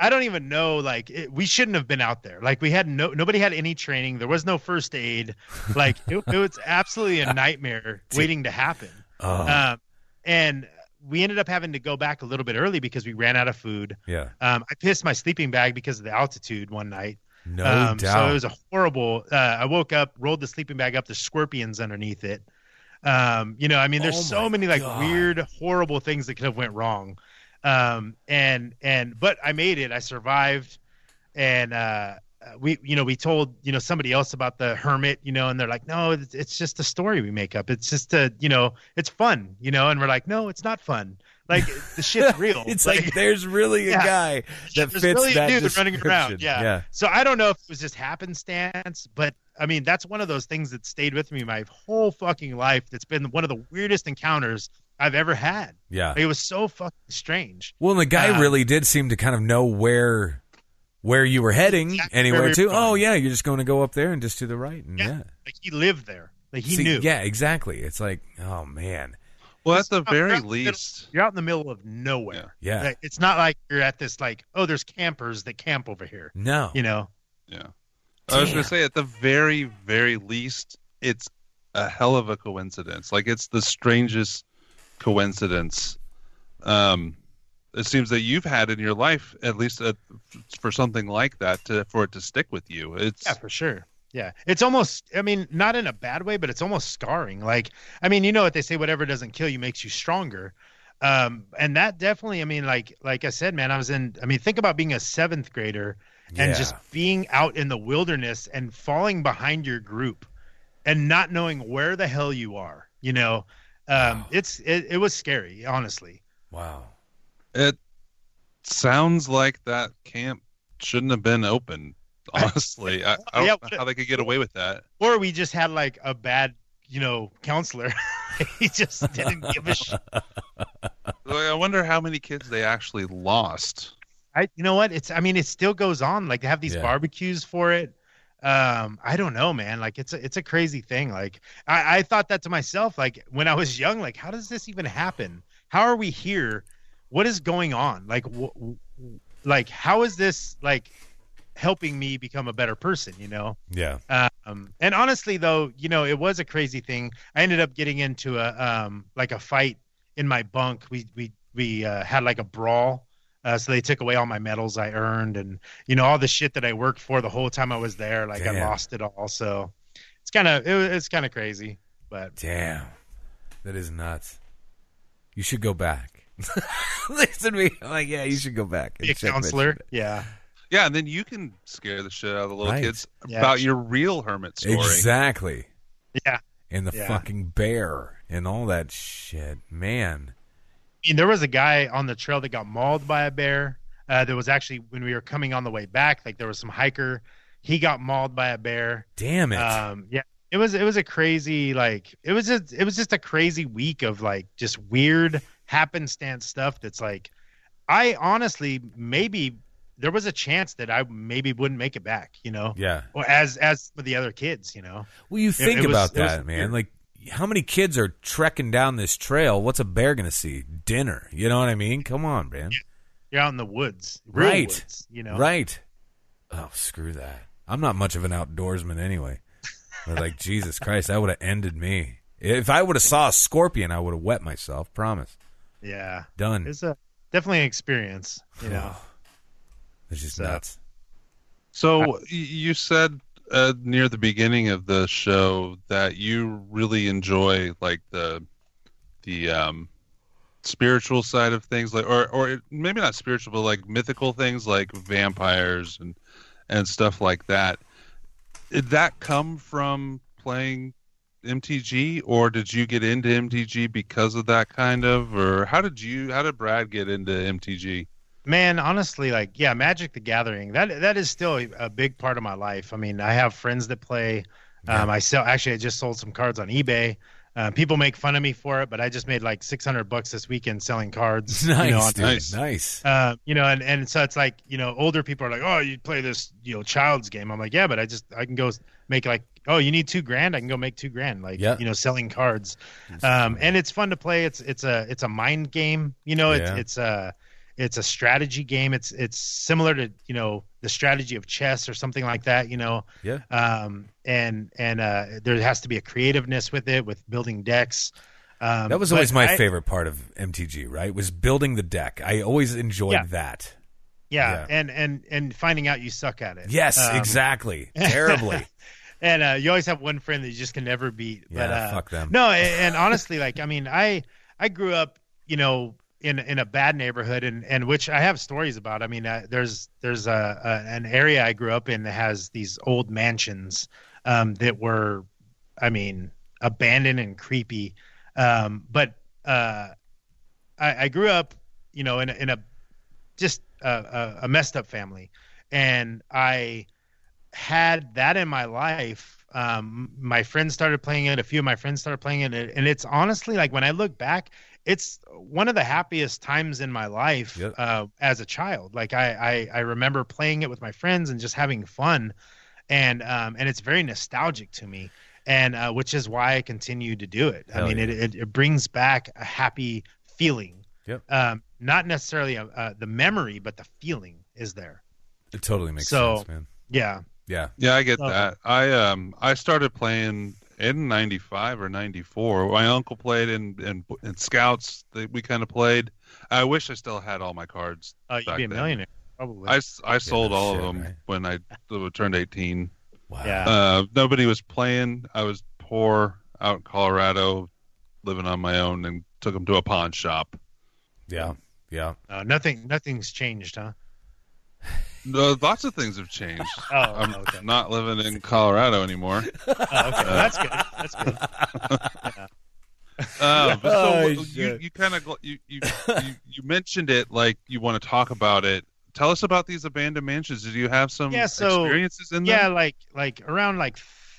I don't even know like it, we shouldn't have been out there. Like we had no nobody had any training. There was no first aid. Like it, it was absolutely a nightmare waiting to happen. Oh, Um and we ended up having to go back a little bit early because we ran out of food. yeah. Um, I pissed my sleeping bag because of the altitude one night. No um, doubt. So it was a horrible. Uh, I woke up, rolled the sleeping bag up. There's scorpions underneath it. Um, you know, I mean, there's Oh so many like God. weird, horrible things that could have went wrong. Um, and and but I made it. I survived, and uh, we you know we told you know somebody else about the hermit. You know, and they're like, no, it's, it's just a story we make up. It's just a you know, it's fun. You know, and we're like, no, it's not fun. Like the shit's real. it's like, there's really a Yeah. guy that There's fits really a that dude running around. Yeah. Yeah. So I don't know if it was just happenstance, but I mean that's one of those things that stayed with me my whole fucking life. That's been one of the weirdest encounters I've ever had. Yeah. Like, it was so fucking strange. Well, and the guy Uh, really did seem to kind of know where where you were heading Exactly anywhere to. Oh yeah, you're just going to go up there and just to the right. And yeah. Yeah. Like he lived there. Like he See, knew. Yeah, exactly. It's like, oh man. Well, at the not- very you're out in the middle- least, You're out in the middle of nowhere. Yeah. Like, It's not like you're at this like oh there's campers that camp over here. No. You know. yeah. I was going to say, at the very, very least, it's a hell of a coincidence. Like it's the strangest coincidence. Um, it seems that you've had in your life, at least uh for something like that, to, for it to stick with you. It's Yeah, for sure. Yeah. It's almost I mean, not in a bad way, but it's almost scarring. Like I mean, you know what they say whatever doesn't kill you makes you stronger. Um and that definitely I mean like like I said, man, I was in I mean, think about being a 7th grader and Yeah. just being out in the wilderness and falling behind your group and not knowing where the hell you are, you know. Um Wow. it's it, it was scary, honestly. Wow. It sounds like that camp shouldn't have been open. Honestly, I, I don't Yeah, know how they could get away with that. Or we just had like a bad, you know, counselor. he just didn't give a shit. Like, I wonder how many kids they actually lost. I, you know what? It's, I mean, it still goes on. Like they have these Yeah. barbecues for it. Um, I don't know, man. Like it's a, it's a crazy thing. Like I, I thought that to myself, like when I was young, like how does this even happen? How are we here? What is going on? Like, wh- like how is this like helping me become a better person? You know? Yeah. Um, and honestly, though, you know, it was a crazy thing. I ended up getting into a um, like a fight in my bunk. We we we uh, had like a brawl. Uh, so they took away all my medals I earned, and you know all the shit that I worked for the whole time I was there. Like I lost it all. So it's kind of it, it's kind of crazy. But Damn. That is nuts. You should go back. Listen to me. I'm like, yeah, you should go back. be a counselor, yeah, Yeah, and then you can scare the shit out of the little Right. kids Yeah. about your real hermit story. Exactly. yeah. And the Yeah. fucking bear and all that shit. Man. Mean, there was a guy on the trail that got mauled by a bear. Uh, there was actually when we were coming on the way back, like there was some hiker. He got mauled by a bear. Damn it. Um, yeah, it was it was a crazy like it was just it was just a crazy week of like just weird happenstance stuff. That's like, I honestly maybe there was a chance that I maybe wouldn't make it back. You know, yeah. or as as with the other kids. You know, Well, you think it was- about was that, man. weird. Like, how many kids are trekking down this trail? What's a bear going to see? Dinner. You know what I mean? Come on, man. you're out in the woods, real Right. woods, you know, Right. Oh, screw that. I'm not much of an outdoorsman anyway. But like, Jesus Christ, that would have ended me. If I would have saw a scorpion, I would have wet myself. Promise. Yeah, Done. it's a definitely an experience. You know, It's just So- nuts. So you said uh, near the beginning of the show that you really enjoy like the the um, spiritual side of things, like or or maybe not spiritual, but like mythical things like vampires and and stuff like that. Did that come from playing MTG, or did you get into MTG because of that kind of, or how did you how did Brad get into MTG? Man, honestly, like yeah, Magic the Gathering that that is still a, big part of my life. I mean, I have friends that play. Um, I sell actually, I just sold some cards on eBay. Uh, people make fun of me for it, but I just made like six hundred bucks this weekend selling cards. Nice, you know, on- Nice. Nice. uh, you know, and, and so it's like, you know, older people are like, oh, you play this, you know, child's game. I'm like, yeah, but I just, I can go make like, oh, you need two grand. I can go make two grand, like, Yeah. you know, selling cards. Um, and it's fun to play. It's, it's a, it's a mind game, you know, it's, Yeah. it's a, it's a strategy game. It's, it's similar to, you know, the strategy of chess or something like that, you know? Yeah. Um, and, and, uh, there has to be a creativeness with it, with building decks. Um, That was always my I- favorite part of MTG, right? Was building the deck. I always enjoyed Yeah. that. Yeah, Yeah. and and and finding out you suck at it. Yes, Um, exactly. Terribly. and uh, you always have one friend that you just can never beat. but, uh, fuck them. No, and, and honestly, like I mean, I I grew up, you know, in in a bad neighborhood, and and which I have stories about. I mean, uh, there's there's a, a an area I grew up in that has these old mansions um, that were, I mean, abandoned and creepy. Um, but uh, I, I grew up, you know, in a, in a just a, a, messed up family, and I had that in my life. Um, my friends started playing it. A few of my friends started playing it, and it's honestly like when I look back, it's one of the happiest times in my life Yep. uh, as a child. Like I, I, I remember playing it with my friends and just having fun, and um, and it's very nostalgic to me, and uh, which is why I continue to do it. Hell I mean, yeah. it, it it brings back a happy feeling. Yep. Um, not necessarily a, uh, the memory, but the feeling is there. It totally makes So- sense, man. Yeah. Yeah. Yeah, I get Oh. that. I um I started playing in '95 or '94. My uncle played in in, in Scouts. That we kind of played. I wish I still had all my cards. Uh, you'd Back be a then. millionaire, probably. I, s- I sold all shit, of them right? when I turned 18. Wow. Yeah. Uh, nobody was playing. I was poor out in Colorado, living on my own, and took them to a pawn shop. Yeah. Yeah. Uh, nothing. Nothing's changed, huh? No, lots of things have changed. Oh, I'm okay. not living in Colorado anymore. Oh, okay. That's good. That's good. Uh, but Oh, so you, you kind of you, you you you mentioned it like you want to talk about it. Tell us about these abandoned mansions. Did you have some Yeah, so- experiences in Yeah, them? like like around like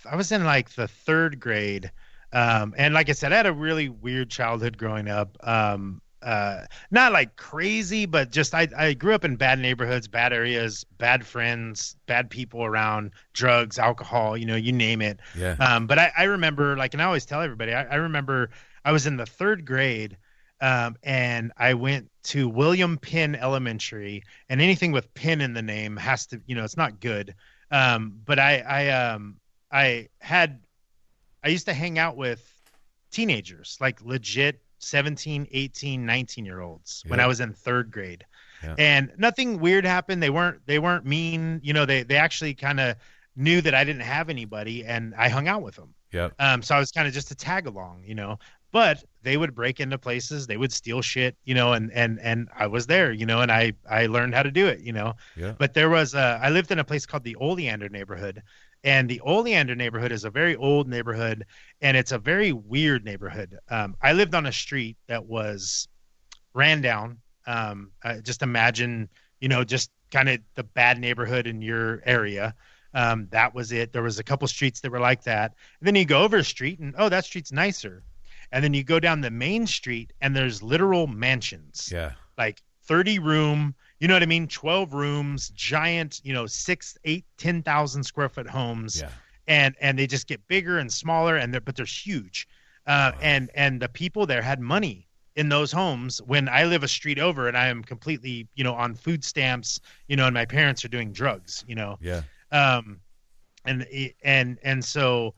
I was in like the third grade, um, and like I said, I had a really weird childhood growing up. Um, uh, not like crazy, but just I I grew up in bad neighborhoods, bad areas, bad friends, bad people around, drugs, alcohol, you know, you name it. Yeah. Um, but I, I remember, like, and I always tell everybody, I, I remember I was in the third grade, um, and I went to William Penn Elementary, and anything with Penn in the name has to, you know, it's not good. Um, but I, I, um, I had, I used to hang out with teenagers, like legit 17, 18, 19 year olds when I was in third grade. Yeah. And nothing weird happened. They weren't, they weren't mean, you know, they, they actually kind of knew that I didn't have anybody and I hung out with them. Yeah. Um, so I was kind of just a tag along, you know. But they would break into places, they would steal shit, you know, and and and I was there, you know, and I I learned how to do it, you know. Yeah. But there was a, I lived in a place called the Oleander neighborhood, and the Oleander neighborhood is a very old neighborhood, and it's a very weird neighborhood. Um, I lived on a street that was ran down. Um, just imagine you know, just kind of the bad neighborhood in your area. Um, that was it. There was a couple streets that were like that. And then you go over a street and oh, that street's nicer. And then you go down the main street and there's literal mansions. Yeah. Like 30 room, you know what I mean? 12 rooms, giant, you know, six, eight, 10,000 square foot homes. Yeah. And, and they just get bigger and smaller and they're, but they're huge. Uh, and, and the people there had money in those homes when I live a street over and I am completely, you know, on food stamps, you know, and my parents are doing drugs, you know. Yeah. Um, and and and so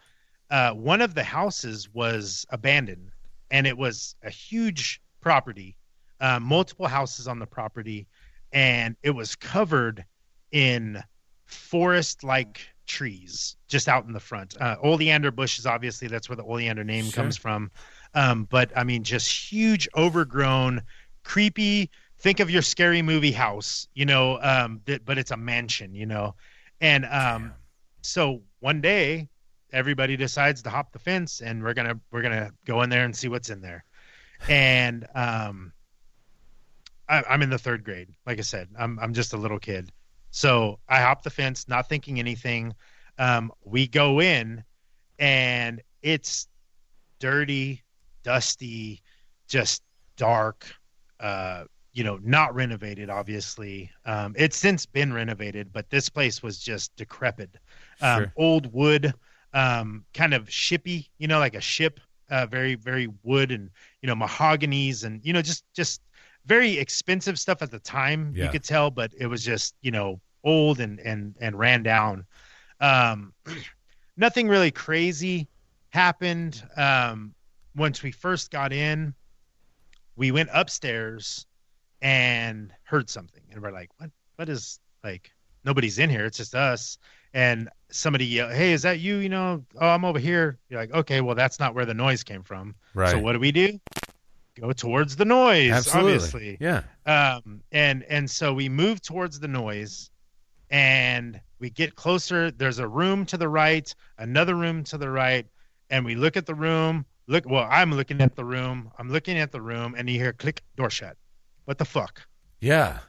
uh, one of the houses was abandoned, and it was a huge property, uh, multiple houses on the property, and it was covered in forest-like trees just out in the front. Uh, oleander bushes, obviously, that's where the oleander name Sure. comes from. Um, but I mean, just huge, overgrown, creepy. Think of your scary movie house, you know, um, that, but it's a mansion, you know. And um, so one day, everybody decides to hop the fence, and we're gonna we're gonna go in there and see what's in there. And um, I, I'm in the third grade, like I said, I'm I'm just a little kid. So I hop the fence, not thinking anything. Um, we go in, and it's dirty, dusty, just dark. Uh, you know, not renovated, obviously. Um, it's since been renovated, but this place was just decrepit. Um, Sure. Old wood, um, kind of shippy, you know, like a ship, uh, very, very wood and, you know, mahoganies and, you know, just, just very expensive stuff at the time, you could tell, but it was just, you know, old and, and, and ran down. Um, nothing really crazy happened. Um, once we first got in, we went upstairs and heard something, and we're like, "What? What is like? Nobody's in here. It's just us." And somebody yelled, "Hey, is that you? You know? Oh, I'm over here." You're like, "Okay, well, that's not where the noise came from." Right. So what do we do? Go towards the noise, Absolutely. obviously Yeah. um, and and so we move towards the noise and we get closer there's a room to the right another room to the right and we look at the room look well i'm looking at the room i'm looking at the room and you hear click door shut what the fuck Yeah.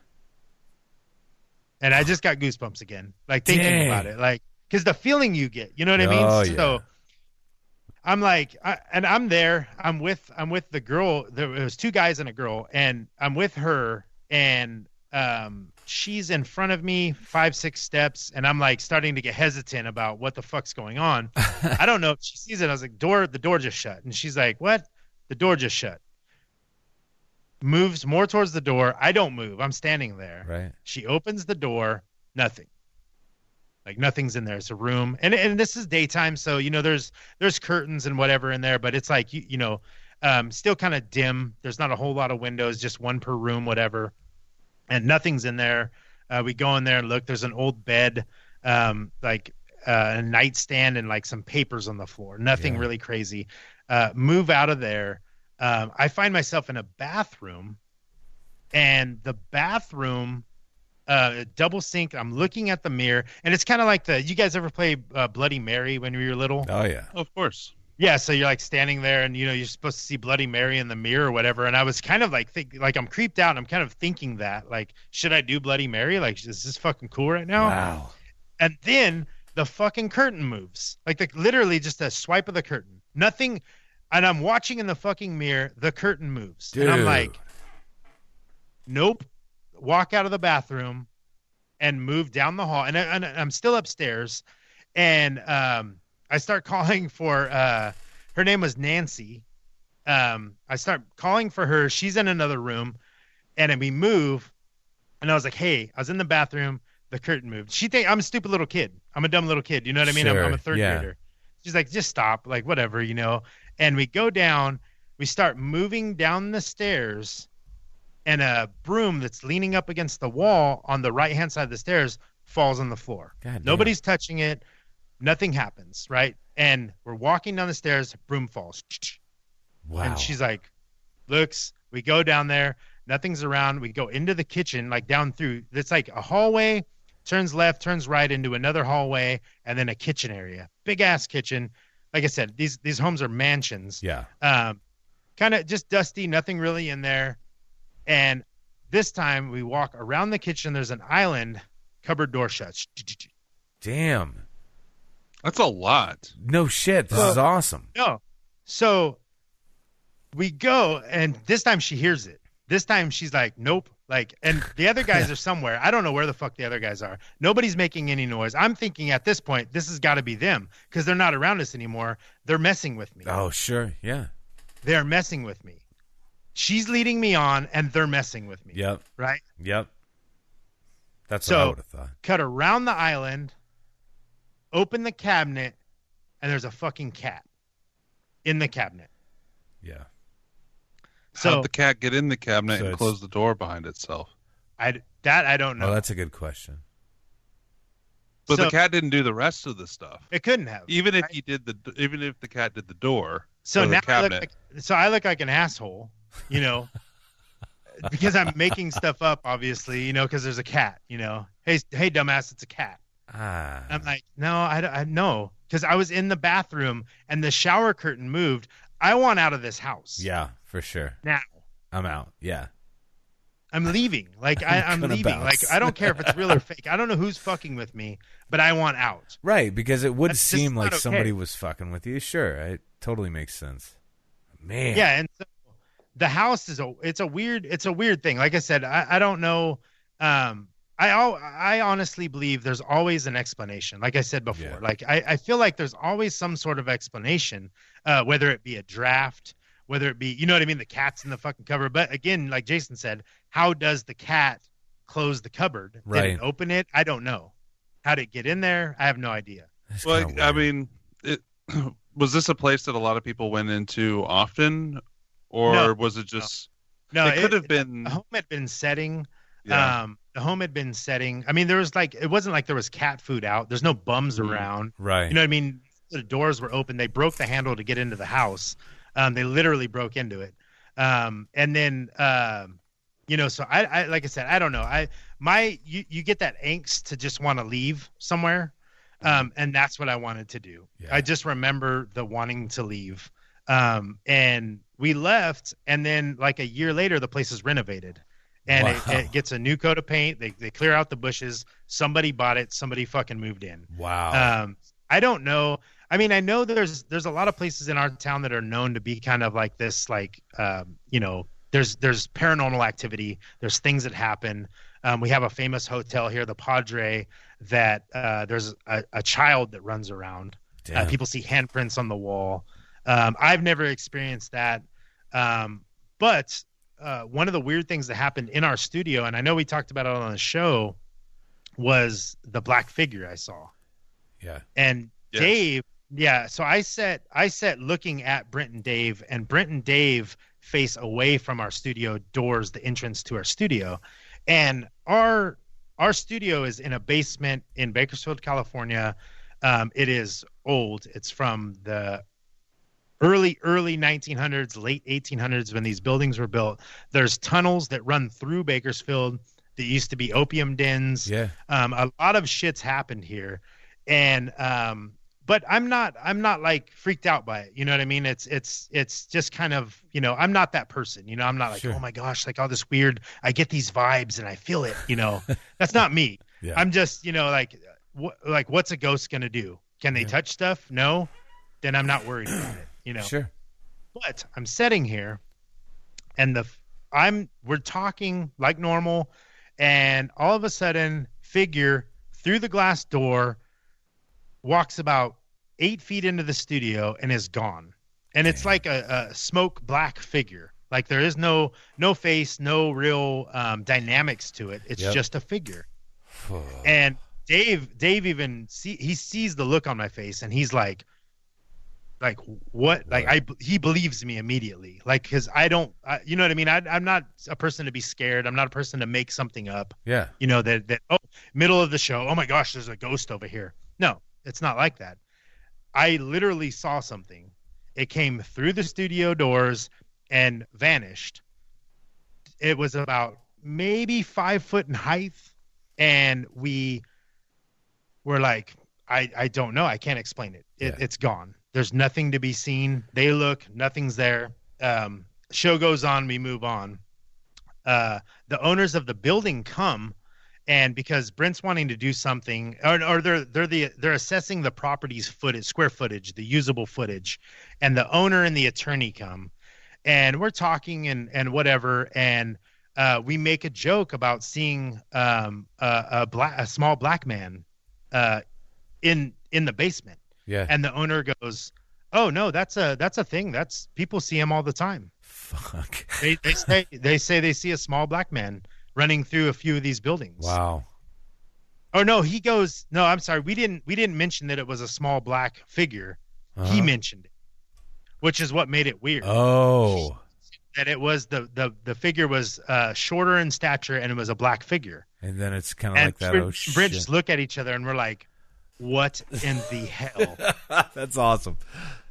and i just got goosebumps again like thinking Dang. about it like because the feeling you get you know what i Oh, mean so yeah. I'm like, I, and I'm there. I'm with, I'm with the girl. There was two guys and a girl, and I'm with her, and um, she's in front of me five, six steps, and I'm like starting to get hesitant about what the fuck's going on. I don't know if she sees it. I was like, door, the door just shut, and she's like, what? The door just shut. Moves more towards the door. I don't move. I'm standing there. Right. She opens the door, nothing. Like nothing's in there. It's a room, and and this is daytime, so you know there's there's curtains and whatever in there, but it's like you you know, um, still kind of dim. There's not a whole lot of windows, just one per room, whatever, and nothing's in there. Uh, we go in there and look. There's an old bed, um, like uh, a nightstand, and like some papers on the floor. Nothing Yeah. really crazy. Uh, move out of there. Um, I find myself in a bathroom, and the bathroom uh double sink i'm looking at the mirror and it's kind of like the you guys ever play uh, bloody mary when we were little? Oh yeah. Of course. yeah so you're like standing there and you know you're supposed to see bloody mary in the mirror or whatever and i was kind of like think like i'm creeped out and i'm kind of thinking that like should i do bloody mary? Like is this fucking cool right now? Wow. and then the fucking curtain moves. Like the, literally just a swipe of the curtain. Nothing and i'm watching in the fucking mirror the curtain moves. And i'm like nope walk out of the bathroom and move down the hall and, I, and i'm still upstairs and um, i start calling for uh, her name was nancy. Um, i start calling for her. She's in another room and then we move and i was like hey i was in the bathroom. The curtain moved. She think i'm a stupid little kid. I'm a dumb little kid. You know what i mean? I'm, I'm a third yeah. grader. She's like just stop. Like whatever you know? And we go down. We start moving down the stairs and a broom that's leaning up against the wall on the right hand side of the stairs falls on the floor. God damn. nobody's touching it. Nothing happens right? And we're walking down the stairs. Broom falls. Wow. and she's like looks we go down there. Nothing's around. We go into the kitchen like down through it's like a hallway turns left turns right into another hallway and then a kitchen area. Big ass kitchen. Like i said these these homes are mansions. Yeah. um, kind of just dusty, nothing really in there, and This time we walk around the kitchen. There's an island, cupboard door shuts. Damn. That's a lot. No shit. This is awesome. No. So we go, and this time she hears it. This time she's like, nope. Like, and the other guys are somewhere. I don't know where the fuck the other guys are. Nobody's making any noise. I'm thinking at this point, this has got to be them because they're not around us anymore. They're messing with me. Oh, sure. Yeah. They're messing with me. She's leading me on, and they're messing with me. Yep. Right? Yep. That's So- what I would have thought. Cut around the island, open the cabinet, and there's a fucking cat in the cabinet. Yeah. So How'd the cat get in the cabinet So and close the door behind itself? I that I don't know. Oh, that's a good question. But So- the cat didn't do the rest of the stuff. it couldn't have. Even if Right. he did the, even if the cat did the door, So now I look like, so I look like an asshole, you know, because I'm making stuff up, obviously, you know, because there's a cat, you know. Hey, hey, dumbass, it's a cat. Ah. I'm like, no, I, I know, because I was in the bathroom and the shower curtain moved. I want out of this house. yeah, for sure. Now I'm out. Yeah. I'm leaving. Like I, I'm gonna leaving. bounce. Like I don't care if it's real or fake. I don't know who's fucking with me, but I want out. Right, because it would That's seem like okay. somebody was fucking with you. Sure, it totally makes sense. Man. Yeah, and so the house is a it's a weird it's a weird thing. Like I said, I, I don't know. Um, I al- I honestly believe there's always an explanation. Like I said before, Yeah. like I, I feel like there's always some sort of explanation, uh, whether it be a draft, whether it be you know what I mean, the cat's in the fucking cupboard. But again, like Jason said, how does the cat close the cupboard? Did Right. it open it? I don't know. How did it get in there? I have no idea. That's well, kinda I mean, it was this a place that a lot of people went into often, or No. was it just? No, it could have been. The home had been setting. Yeah. Um, the home had been setting. I mean, there was like it wasn't like there was cat food out. There's no bums Mhm. around. right. You know what I mean? The doors were open. They broke the handle to get into the house. Um, they literally broke into it. Um, and then, um, you know, so I, I, like I said, I don't know. I, my, you, you get that angst to just want to leave somewhere. Um, and that's what I wanted to do. Yeah. I just remember the wanting to leave. Um, and we left. And then like a year later, the place is renovated and it, Wow. it gets a new coat of paint. They, they clear out the bushes. Somebody bought it. Somebody fucking moved in. wow. Um, I don't know. I mean, I know there's there's a lot of places in our town that are known to be kind of like this, like um, you know, there's there's paranormal activity. There's things that happen. Um, we have a famous hotel here, the Padre, that uh, there's a, a child that runs around. Uh, people see handprints on the wall. Um, I've never experienced that, um, but uh, one of the weird things that happened in our studio, and I know we talked about it on the show, was the black figure I saw yeah. and Yes. Dave, yeah. So I set I set looking at Brent and Dave, and Brent and Dave face away from our studio doors, the entrance to our studio, and our our studio is in a basement in Bakersfield, California. Um, it is old. It's from the early early 1900s, late 1800s when these buildings were built. There's tunnels that run through Bakersfield that used to be opium dens Yeah. um, a lot of shit's happened here and um but i'm not i'm not like freaked out by it you know what i mean it's it's it's just kind of you know i'm not that person you know i'm not like Sure. oh my gosh like all this weird i get these vibes and i feel it you know that's not me Yeah. i'm just you know like what like what's a ghost gonna do can they Yeah. touch stuff no then i'm not worried about it you know Sure. but I'm sitting here, and the I'm we're talking like normal, and all of a sudden, figure through the glass door walks about eight feet into the studio and is gone, and it's like a, a smoke black figure. Like there is no no face, no real um, dynamics to it. It's Yep. just a figure. And Dave, Dave even see he sees the look on my face, and he's like, like what? Like I he believes me immediately. Like because I don't, I, you know what I mean. I, I'm not a person to be scared. I'm not a person to make something up. yeah. You know that that oh middle of the show. Oh my gosh, there's a ghost over here. No, it's not like that. I literally saw something. It came through the studio doors and vanished. It was about maybe five foot in height, and we were like, I I don't know. I can't explain it. it Yeah. It's gone. There's nothing to be seen. They look, nothing's there. Um, show goes on. We move on. Uh, the owners of the building come and because Brent's wanting to do something, or, or they're they're the they're assessing the property's footage, square footage, the usable footage, and the owner and the attorney come, and we're talking and and whatever, and uh, we make a joke about seeing um, a, a black a small black man uh, in in the basement, Yeah. and the owner goes, "Oh no, that's a that's a thing. That's people see him all the time." Fuck. They they say they say they see a small black man running through a few of these buildings. Wow. Oh no, he goes. No, I'm sorry. We didn't. We didn't mention that it was a small black figure. He Uh-huh. mentioned it, which is what made it weird. Oh. That it was the the the figure was uh, shorter in stature and it was a black figure. And then it's kind of like that. Oh just look at each other and we're like, "What in the hell?" That's awesome.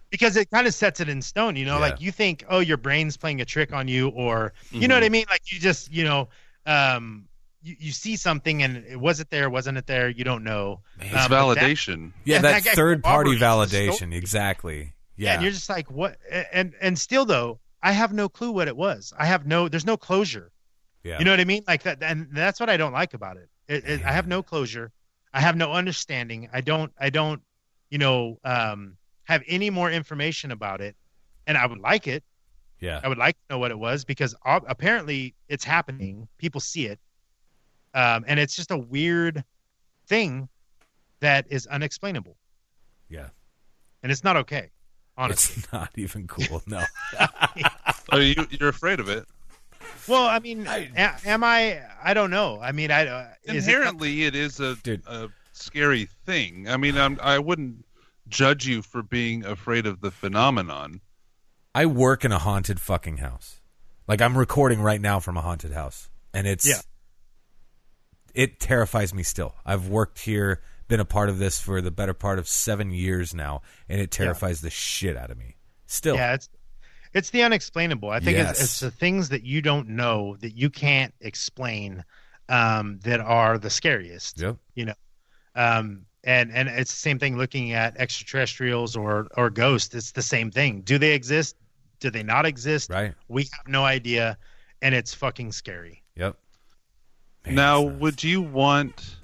Because it kind of sets it in stone. You know, Yeah. like you think, "Oh, your brain's playing a trick on you," or you know what I mean? Like you just, you know, um, you, you see something and it wasn't there, wasn't it there? You don't know. It's Um, but that- validation. Yeah, Yeah, that, that third party validation. Exactly. Yeah. Yeah. and you're just like, what? And and still though, I have no clue what it was. I have no. There's no closure. yeah. You know what I mean? Like that, and that's what I don't like about it. It, it. I have no closure. I have no understanding. I don't. I don't. You know, um, have any more information about it, and I would like it. yeah. I would like to know what it was because ob- apparently it's happening. People see it, um, and it's just a weird thing that is unexplainable, Yeah. and it's not okay. Honestly, It's not even cool. No. Oh, you, you're afraid of it. Well, I mean, I- a- am I? I don't know. I mean, I uh, is it- Inherently, it is a, Dude. a scary thing. I mean, I'm, I wouldn't judge you for being afraid of the phenomenon. I work in a haunted fucking house. Like I'm recording right now from a haunted house, and it's Yeah. it terrifies me still. I've worked here, been a part of this for the better part of seven years now, and it terrifies the shit out of me. Still, Yeah, it's it's the unexplainable. I think Yes. it's, it's the things that you don't know that you can't explain um, that are the scariest. Yep. You know, um, and and it's the same thing looking at extraterrestrials or or ghosts. It's the same thing. Do they exist? Do they not exist? right. We have no idea, and it's fucking scary. Yep. Man, now, would you want?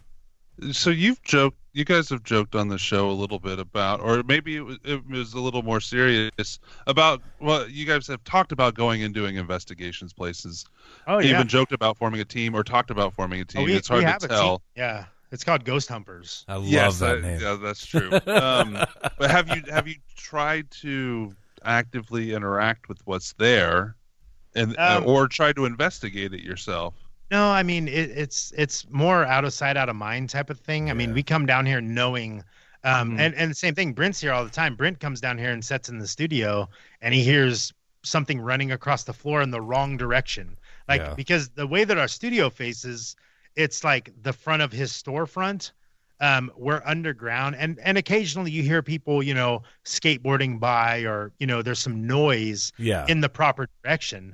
So you've joked. You guys have joked on the show a little bit about, or maybe it was, it was a little more serious about. Well, you guys have talked about going and doing investigations places. Oh yeah. Even joked about forming a team, or talked about forming a team. Oh, we, it's hard we to have a tell. team. Yeah, it's called Ghost Humpers. I love yes, that I- name. Yeah, that's true. um, but have you have you tried to actively interact with what's there, and uh, Um, or try to investigate it yourself? No, I mean it, it's it's more out of sight, out of mind type of thing. I mean, we come down here knowing, um, Mhm. and and the same thing. Brent's here all the time. Brent comes down here and sets in the studio, and he hears something running across the floor in the wrong direction. Like Yeah. because the way that our studio faces, it's like the front of his storefront. Um, we're underground, and and occasionally you hear people, you know, skateboarding by, or you know, there's some noise yeah. in the proper direction.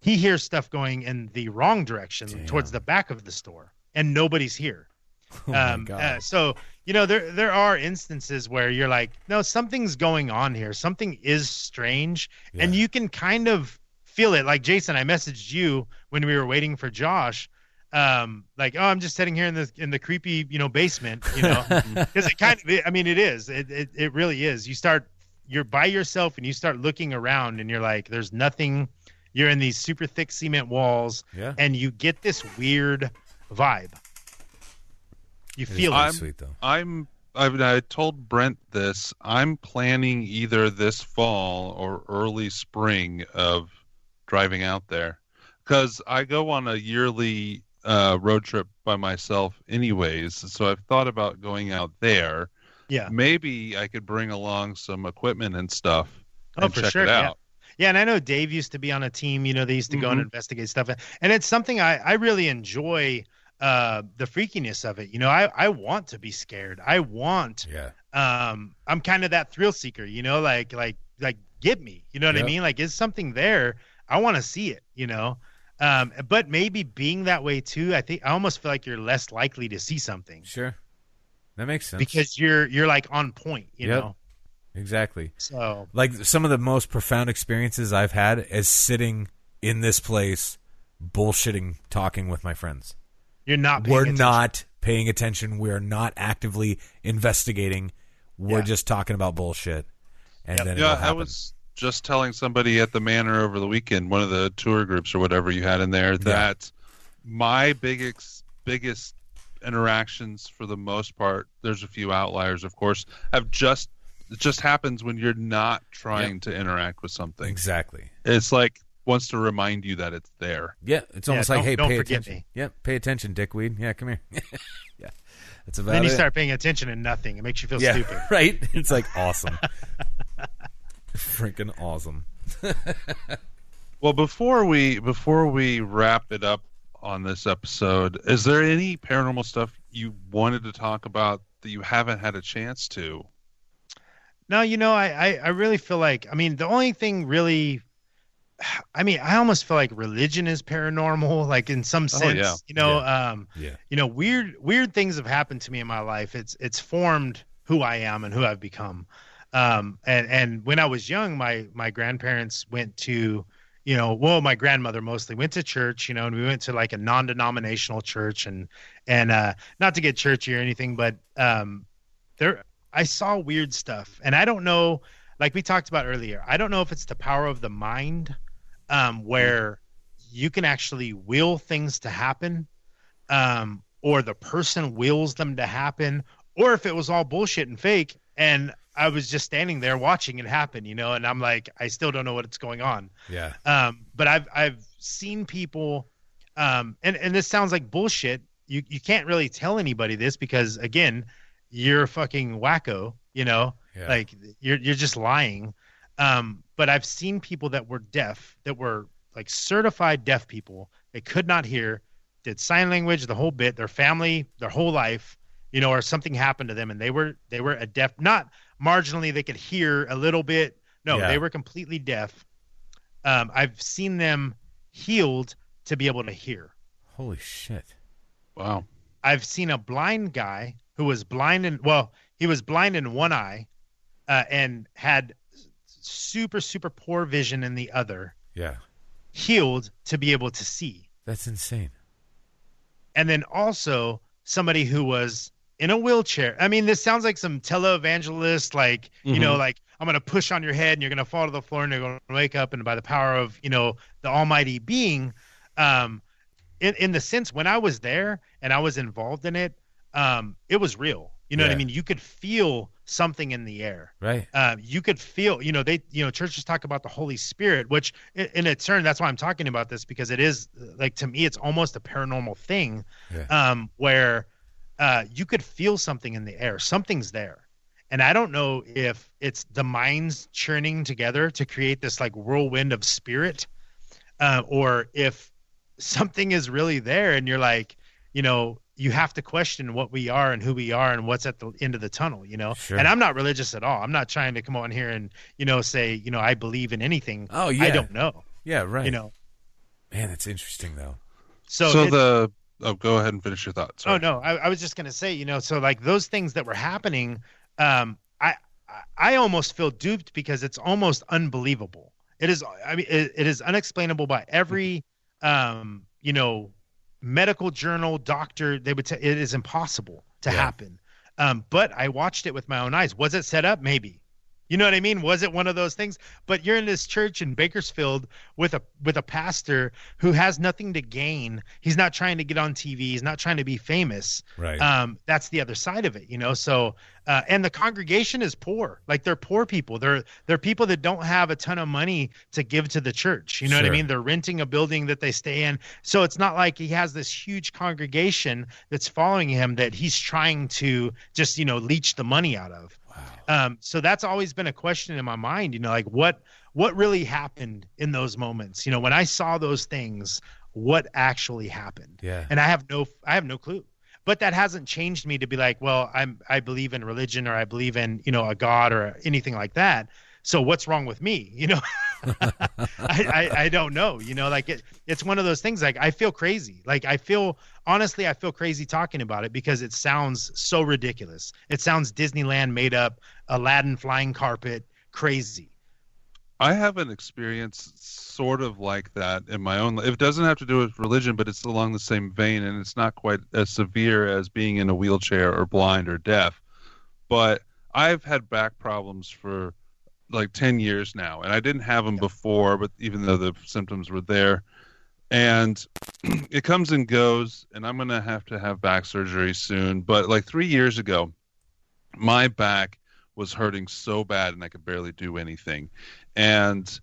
He hears stuff going in the wrong direction Damn. towards the back of the store, and nobody's here. oh um, uh, so you know there there are instances where you're like, no, something's going on here. Something is strange, and you can kind of feel it. Like Jason, I messaged you when we were waiting for Josh. Um, like, oh, I'm just sitting here in the in the creepy, you know, basement, you know, because it kind of, I mean, it is, it, it it really is. You start, you're by yourself, and you start looking around, and you're like, there's nothing. You're in these super thick cement walls, yeah. and you get this weird vibe. You It is feel it. I'm- sweet though. I'm. I've, I told Brent this. I'm planning either this fall or early spring of driving out there because I go on a yearly uh, road trip by myself, anyways. So I've thought about going out there. Yeah. Maybe I could bring along some equipment and stuff Oh, and for check sure. it Yeah. out. Yeah, and I know Dave used to be on a team. You know, they used to go and Mhm. investigate stuff, and it's something I I really enjoy. Uh, the freakiness of it. You know, I I want to be scared. I want. Yeah. Um, I'm kind of that thrill seeker. You know, like like like get me. You know what Yep. I mean? Like, is something there? I want to see it. You know. Um, but maybe being that way too, I think I almost feel like you're less likely to see something Sure. That makes sense. because you're you're like on point. You Yep. know. Exactly. So Like some of the most profound experiences I've had is sitting in this place bullshitting talking with my friends. You're not. Paying We're attention. not paying attention. We're not actively investigating. We're Yeah. just talking about bullshit. And Yep. then Yeah, I was just telling somebody at the manor over the weekend, one of the tour groups or whatever you had in there, that my biggest biggest interactions for the most part, there's a few outliers, of course, have just it just happens when you're not trying to interact with something. exactly. It's like wants to remind you that it's there. Yeah, it's Yeah, almost like, hey, don't pay forget attention. me. Yeah, pay attention, dickweed. Yeah, come here. yeah, that's about Then you it. start paying attention and nothing. It makes you feel yeah, stupid. right. It's like awesome, freaking awesome. Well, before we before we wrap it up on this episode, is there any paranormal stuff you wanted to talk about that you haven't had a chance to? No, you know, I, I, I really feel like, I mean, the only thing really, I mean, I almost feel like religion is paranormal, like in some Oh, sense, yeah. you know, um, Yeah, you know, weird, weird things have happened to me in my life. It's, it's formed who I am and who I've become. Um, and, and when I was young, my, my grandparents went to, you know, well, my grandmother mostly went to church, you know, and we went to like a non-denominational church and, and, uh, not to get churchy or anything, but, um, there, I saw weird stuff, and I don't know. Like we talked about earlier, I don't know if it's the power of the mind, um, where you can actually will things to happen, um, or the person wills them to happen, or if it was all bullshit and fake, and I was just standing there watching it happen, you know, and I'm like, I still don't know what's going on. yeah, Um, but I've I've seen people, um, and and this sounds like bullshit. You you can't really tell anybody this because again, you're a fucking wacko. You know, yeah. like you're you're just lying. Um, but I've seen people that were deaf, that were like certified deaf people. They could not hear, did sign language, the whole bit. Their family, their whole life, you know, or something happened to them, and they were they were a deaf. Not marginally, they could hear a little bit. No, Yeah. they were completely deaf. Um, I've seen them healed to be able to hear. holy shit. Wow. I've seen a blind guy who was blind in well, he was blind in one eye, uh, and had super super poor vision in the other, Yeah, healed to be able to see. that's insane. And then also somebody who was in a wheelchair. I mean, this sounds like some televangelist, like you know, like I'm gonna push on your head and you're gonna fall to the floor and you're gonna wake up, and by the power of you know the Almighty being, um, in in the sense when I was there and I was involved in it, um, it was real. You know what I mean? You could feel something in the air. Right. Uh, you could feel, you know, they, you know, churches talk about the Holy Spirit, which in, a turn, that's why I'm talking about this because it is like to me, it's almost a paranormal thing, Yeah. um, where uh, you could feel something in the air, something's there, and I don't know if it's the minds churning together to create this like whirlwind of spirit, uh, or if something is really there, and you're like, you know. You have to question what we are and who we are and what's at the end of the tunnel, you know. Sure. And I'm not religious at all. I'm not trying to come on here and you know say you know I believe in anything. Oh yeah. I don't know. Yeah, right. You know. man, that's interesting though. So, So, it- the oh, go ahead and finish your thoughts. oh no, I, I was just gonna say you know so like those things that were happening, um, I I- I almost feel duped because it's almost unbelievable. It is. I mean, it, it is unexplainable by every um you know medical journal doctor they would say it is impossible to Yeah. happen. Um but i watched it with my own eyes. Was it set up? Maybe you know what i mean? Was it one of those things? But you're in this church in bakersfield with a with a pastor who has nothing to gain. He's not trying to get on tv he's not trying to be famous. Right. um that's the other side of it you know? So uh, and the congregation is poor. Like they're poor people. They're they're people that don't have a ton of money to give to the church. You know what i mean? They're renting a building that they stay in. So it's not like he has this huge congregation that's following him that he's trying to just you know leech the money out of. Um, so that's always been a question in my mind you know like what what really happened in those moments? You know when i saw those things what actually happened? Yeah. and i have no i have no clue. But that hasn't changed me to be like well i'm i believe in religion or i believe in you know a god or anything like that so what's wrong with me you know I, I i don't know you know like it it's one of those things like i feel crazy like i feel honestly i feel crazy talking about it because it sounds so ridiculous it sounds disneyland made up aladdin flying carpet crazy I have an experience sort of like that in my own life. It doesn't have to do with religion, but it's along the same vein, and it's not quite as severe as being in a wheelchair or blind or deaf. But I've had back problems for like 10 years now, and I didn't have them before, but even though the symptoms were there. And it comes and goes, and I'm going to have to have back surgery soon. But like three years ago, my back was hurting so bad and I could barely do anything. And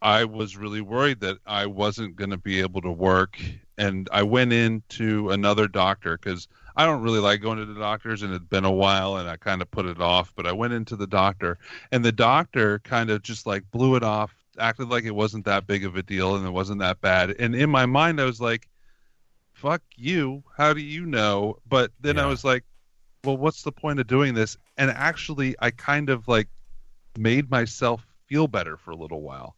I was really worried that I wasn't going to be able to work. And I went into another doctor because I don't really like going to the doctors and it'd been a while and I kind of put it off. But I went into the doctor and the doctor kind of just like blew it off, acted like it wasn't that big of a deal and it wasn't that bad. And in my mind, I was like, fuck you. How do you know? But then Yeah. I was like, well, what's the point of doing this? And actually, I kind of like made myself feel better for a little while.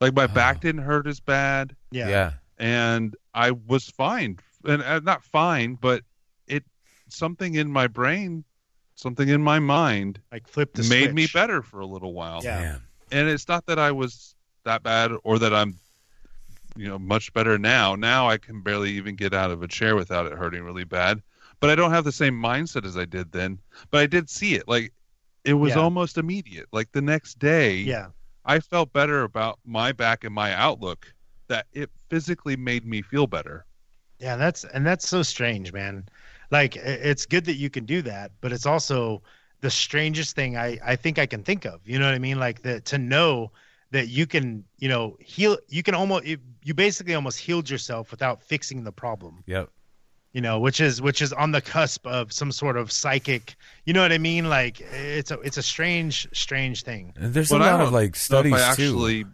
Like my back Oh. didn't hurt as bad, Yeah. yeah. and I was fine, and uh, not fine, but it something in my brain, something in my mind Like flipped the made me better for a little while. Yeah. Man. And it's not that I was that bad or that I'm you know much better now. Now I can barely even get out of a chair without it hurting really bad. But I don't have the same mindset as I did then. But I did see it. Like it was Yeah. almost immediate. Like the next day Yeah. I felt better about my back and my outlook that it physically made me feel better. Yeah, that's and that's so strange, man. Like it's good that you can do that, but it's also the strangest thing I I think I can think of. You know what I mean? Like that to know that you can, you know, heal you can almost you you basically almost healed yourself without fixing the problem. Yep. You know, which is which is on the cusp of some sort of psychic, you know what I mean? Like it's a it's a strange strange thing. And there's But a I lot of like studies too. actually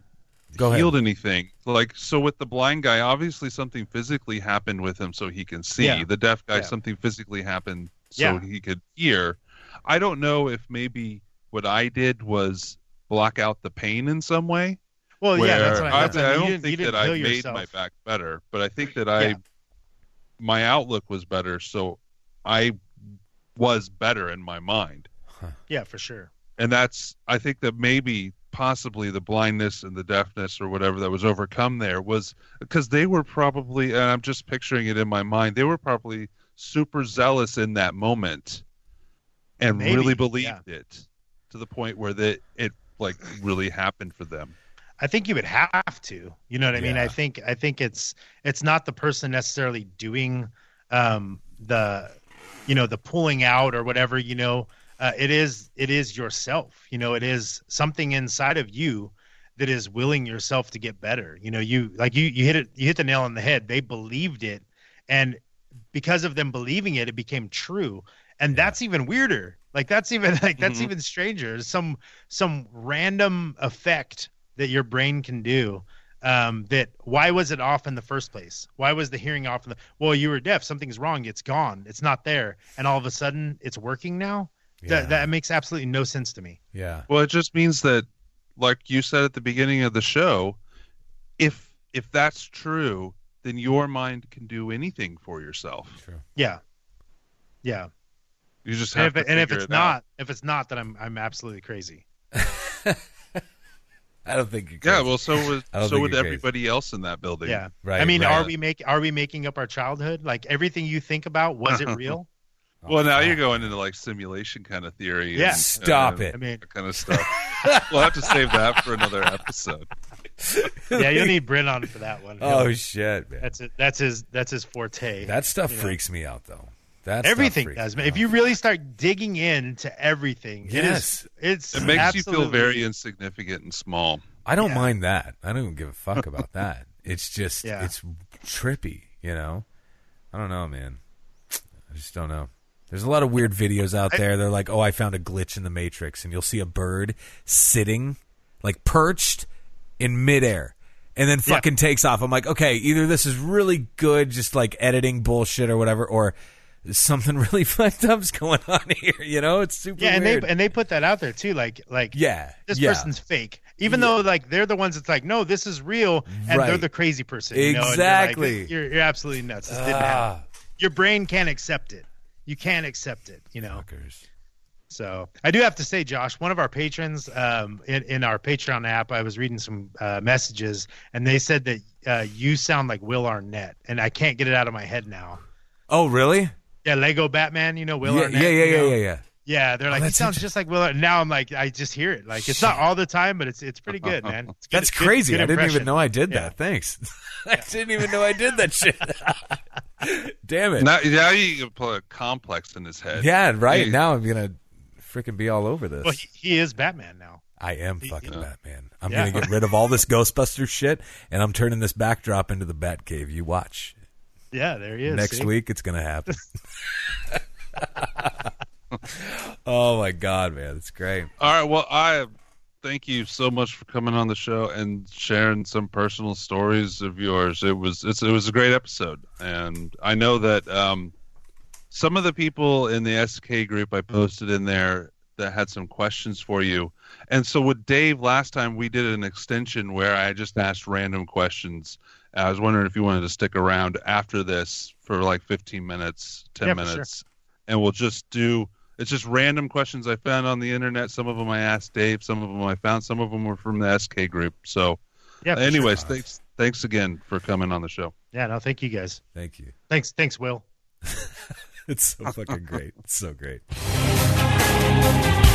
Go ahead. healed anything. Like so with the blind guy, obviously something physically happened with him so he can see. Yeah. The deaf guy, Yeah. something physically happened so Yeah. he could hear. I don't know if maybe what I did was block out the pain in some way. Well, yeah, that's what I, that's I, what I, I don't you didn't, you think that I made yourself. my back better, but I think that I my outlook was better, so I was better in my mind. Yeah, for sure. and that's i think that maybe possibly the blindness and the deafness or whatever that was overcome there was because they were probably and i'm just picturing it in my mind they were probably super zealous in that moment and Maybe, really believed it to the point where that it like really happened for them I think you would have to. You know what I mean? I think I think it's it's not the person necessarily doing um the you know the pulling out or whatever, you know. Uh, it is it is yourself. You know, it is something inside of you that is willing yourself to get better. You know, you like you you hit it you hit the nail on the head. They believed it and because of them believing it, it became true. And that's even weirder. Like that's even like that's Mhm. even stranger. Some some random effect that your brain can do. Um, that why was it off in the first place? Why was the hearing off in the well, you were deaf, something's wrong, it's gone, it's not there, and all of a sudden it's working now? Yeah. That that makes absolutely no sense to me. yeah. well it just means that like you said at the beginning of the show if if that's true then your mind can do anything for yourself True. Yeah. Yeah. you just And have if, to it, and if it's it out. not, if it's not, then I'm I'm absolutely crazy. I don't think you Yeah, well, so was so would you're crazy. everybody else in that building. Yeah. right. I mean, right. are we make are we making up our childhood? Like everything you think about, was it real? Well, now Oh, you're going into like simulation kind of theory. Yeah. and, Stop uh, it. I mean, That kind of stuff. we'll have to save that for another episode. yeah, you'll need Brent on for that one. Oh He'll- shit, man. that's it. That's his. That's his forte. That stuff you know. freaks me out though. That everything does, man. If you really start digging into everything, Yes. it is. It's It makes you feel very insignificant and small. I don't Yeah. mind that. I don't even give a fuck about that. It's just Yeah. it's trippy, you know. I don't know, man. I just don't know. There's a lot of weird videos out there. They're like, "Oh, I found a glitch in the Matrix," and you'll see a bird sitting, like perched in midair, and then Yeah. fucking takes off. I'm like, okay, either this is really good, just like editing bullshit or whatever, or something really fucked up's going on here. You know, it's super Yeah, and weird. they and they put that out there too. Like like yeah, this yeah. person's fake. Even though like they're the ones that's like, no, this is real, and they're the crazy person. you know, you're Exactly. like, You're, you're absolutely nuts. This didn't happen. Ah, Your brain can't accept it. You can't accept it. You know. fuckers. So I do have to say, Josh, one of our patrons um, in, in our Patreon app, I was reading some uh, messages, and they said that uh, you sound like Will Arnett, and I can't get it out of my head now. Oh, really? Yeah, Lego Batman, you know Will yeah, Arnett. yeah, yeah, you yeah, know? yeah, yeah. Yeah, they're like he that's sounds just like Will. Arnett. Now I'm like, I just hear it. Like it's not all the time, but it's it's pretty good, man. Good- That's crazy. good I didn't even know I did Yeah. that. Thanks. I didn't even know I did that shit. Damn it. Now, now you can put a complex in his head. yeah, right. Hey. Now I'm gonna freaking be all over this. Well, he, he is Batman now. I am fucking Yeah. Batman. I'm Yeah. gonna get rid of all this Ghostbuster shit, and I'm turning this backdrop into the Batcave. You watch. Yeah, there he is. Next see? week, it's gonna happen. oh my god, man, it's great. All right. Well, I thank you so much for coming on the show and sharing some personal stories of yours. It was it's, it was a great episode, and I know that um, some of the people in the SK group I posted in there that had some questions for you. And so with Dave last time we did an extension where I just asked random questions. I was wondering if you wanted to stick around after this for like 15 minutes, 10 Yeah, for sure. minutes, and we'll just do it's just random questions I found on the internet. Some of them I asked Dave, some of them I found, some of them were from the SK group. So, Yeah. anyways, sure. thanks thanks again for coming on the show. Yeah. No, thank you guys. Thank you. Thanks. Thanks, Will. It's so fucking great. It's so great.